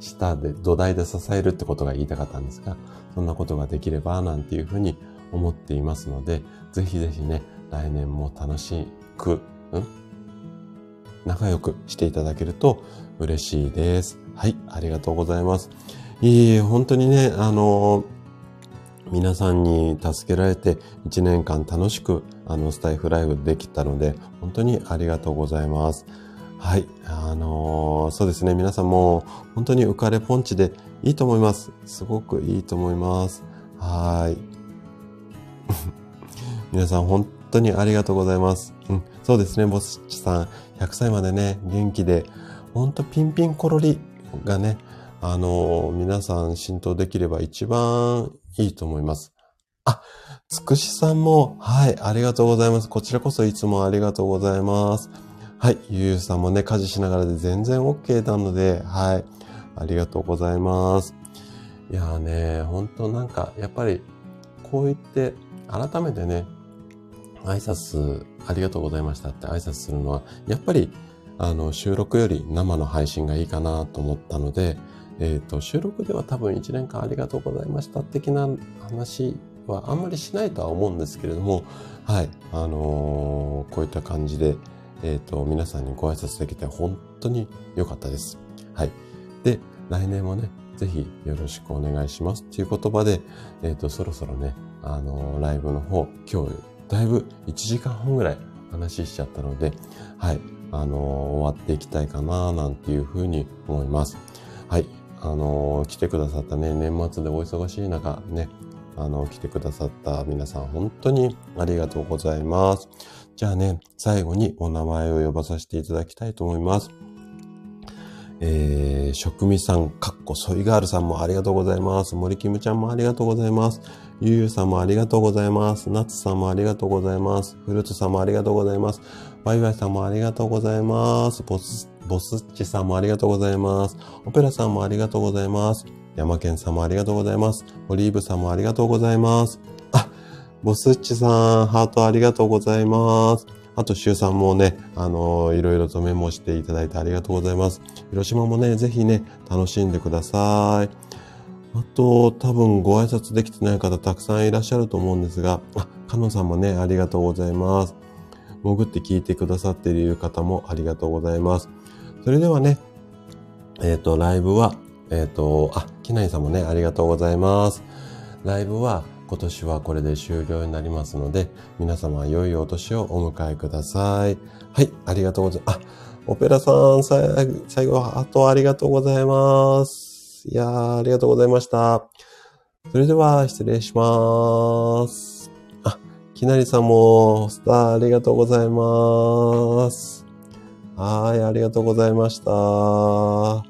下で土台で支えるってことが言いたかったんですが、そんなことができればなんていうふうに思っていますので、ぜひぜひね、来年も楽しく、ん仲良くしていただけると嬉しいです。はい、ありがとうございます。いい本当にね、あの皆さんに助けられて一年間楽しくあのスタイフライブできたので本当にありがとうございます。はい。あのー、そうですね。皆さんも本当に浮かれポンチでいいと思います。すごくいいと思います。はい。(laughs) 皆さん本当にありがとうございます。うん、そうですね。ボスチさん、100歳までね、元気で、本当ピンピンコロリがね、あのー、皆さん浸透できれば一番いいと思います。あ、つくしさんも、はい、ありがとうございます。こちらこそいつもありがとうございます。はい。ゆうゆうさんもね、家事しながらで全然 OK なので、はい。ありがとうございます。いやーね、本当なんか、やっぱり、こう言って、改めてね、挨拶、ありがとうございましたって挨拶するのは、やっぱり、あの、収録より生の配信がいいかなと思ったので、えっ、ー、と、収録では多分1年間ありがとうございました的な話はあんまりしないとは思うんですけれども、はい、あのー、こういった感じで、えっ、ー、と、皆さんにご挨拶できて本当に良かったです。はい。で、来年もね、ぜひよろしくお願いしますっていう言葉で、えっ、ー、と、そろそろね、あのー、ライブの方、今日、だいぶ1時間半ぐらい話しちゃったので、はい、あの終わっていきたいかな、なんていうふうに思います。はい、あの来てくださったね、年末でお忙しい中、ね、あの、来てくださった皆さん、本当にありがとうございます。じゃあね、最後にお名前を呼ばさせていただきたいと思います。えー、職味さん、かっこソイガールさんもありがとうございます。森キムちゃんもありがとうございます。ゆうゆうさんもありがとうございます。ナツさんもありがとうございます。フルーツさんもありがとうございます。ワイワイさんもありがとうございます。ボス、ボスッチさんもありがとうございます。オペラさんもありがとうございます。山健さんもありがとうございます。オリーブさんもありがとうございます。ボスッチさん、ハートありがとうございます。あと、シュウさんもね、あのー、いろいろとメモしていただいてありがとうございます。広島もね、ぜひね、楽しんでください。あと、多分ご挨拶できてない方たくさんいらっしゃると思うんですが、あ、かのさんもね、ありがとうございます。潜って聞いてくださっている方もありがとうございます。それではね、えっ、ー、と、ライブは、えっ、ー、と、あ、きないさんもね、ありがとうございます。ライブは、今年はこれで終了になりますので、皆様良いお年をお迎えください。はい、ありがとうございます。あ、オペラさん、最後、あとありがとうございます。いやー、ありがとうございました。それでは、失礼します。あ、きなりさんも、スターありがとうございます。はい、ありがとうございました。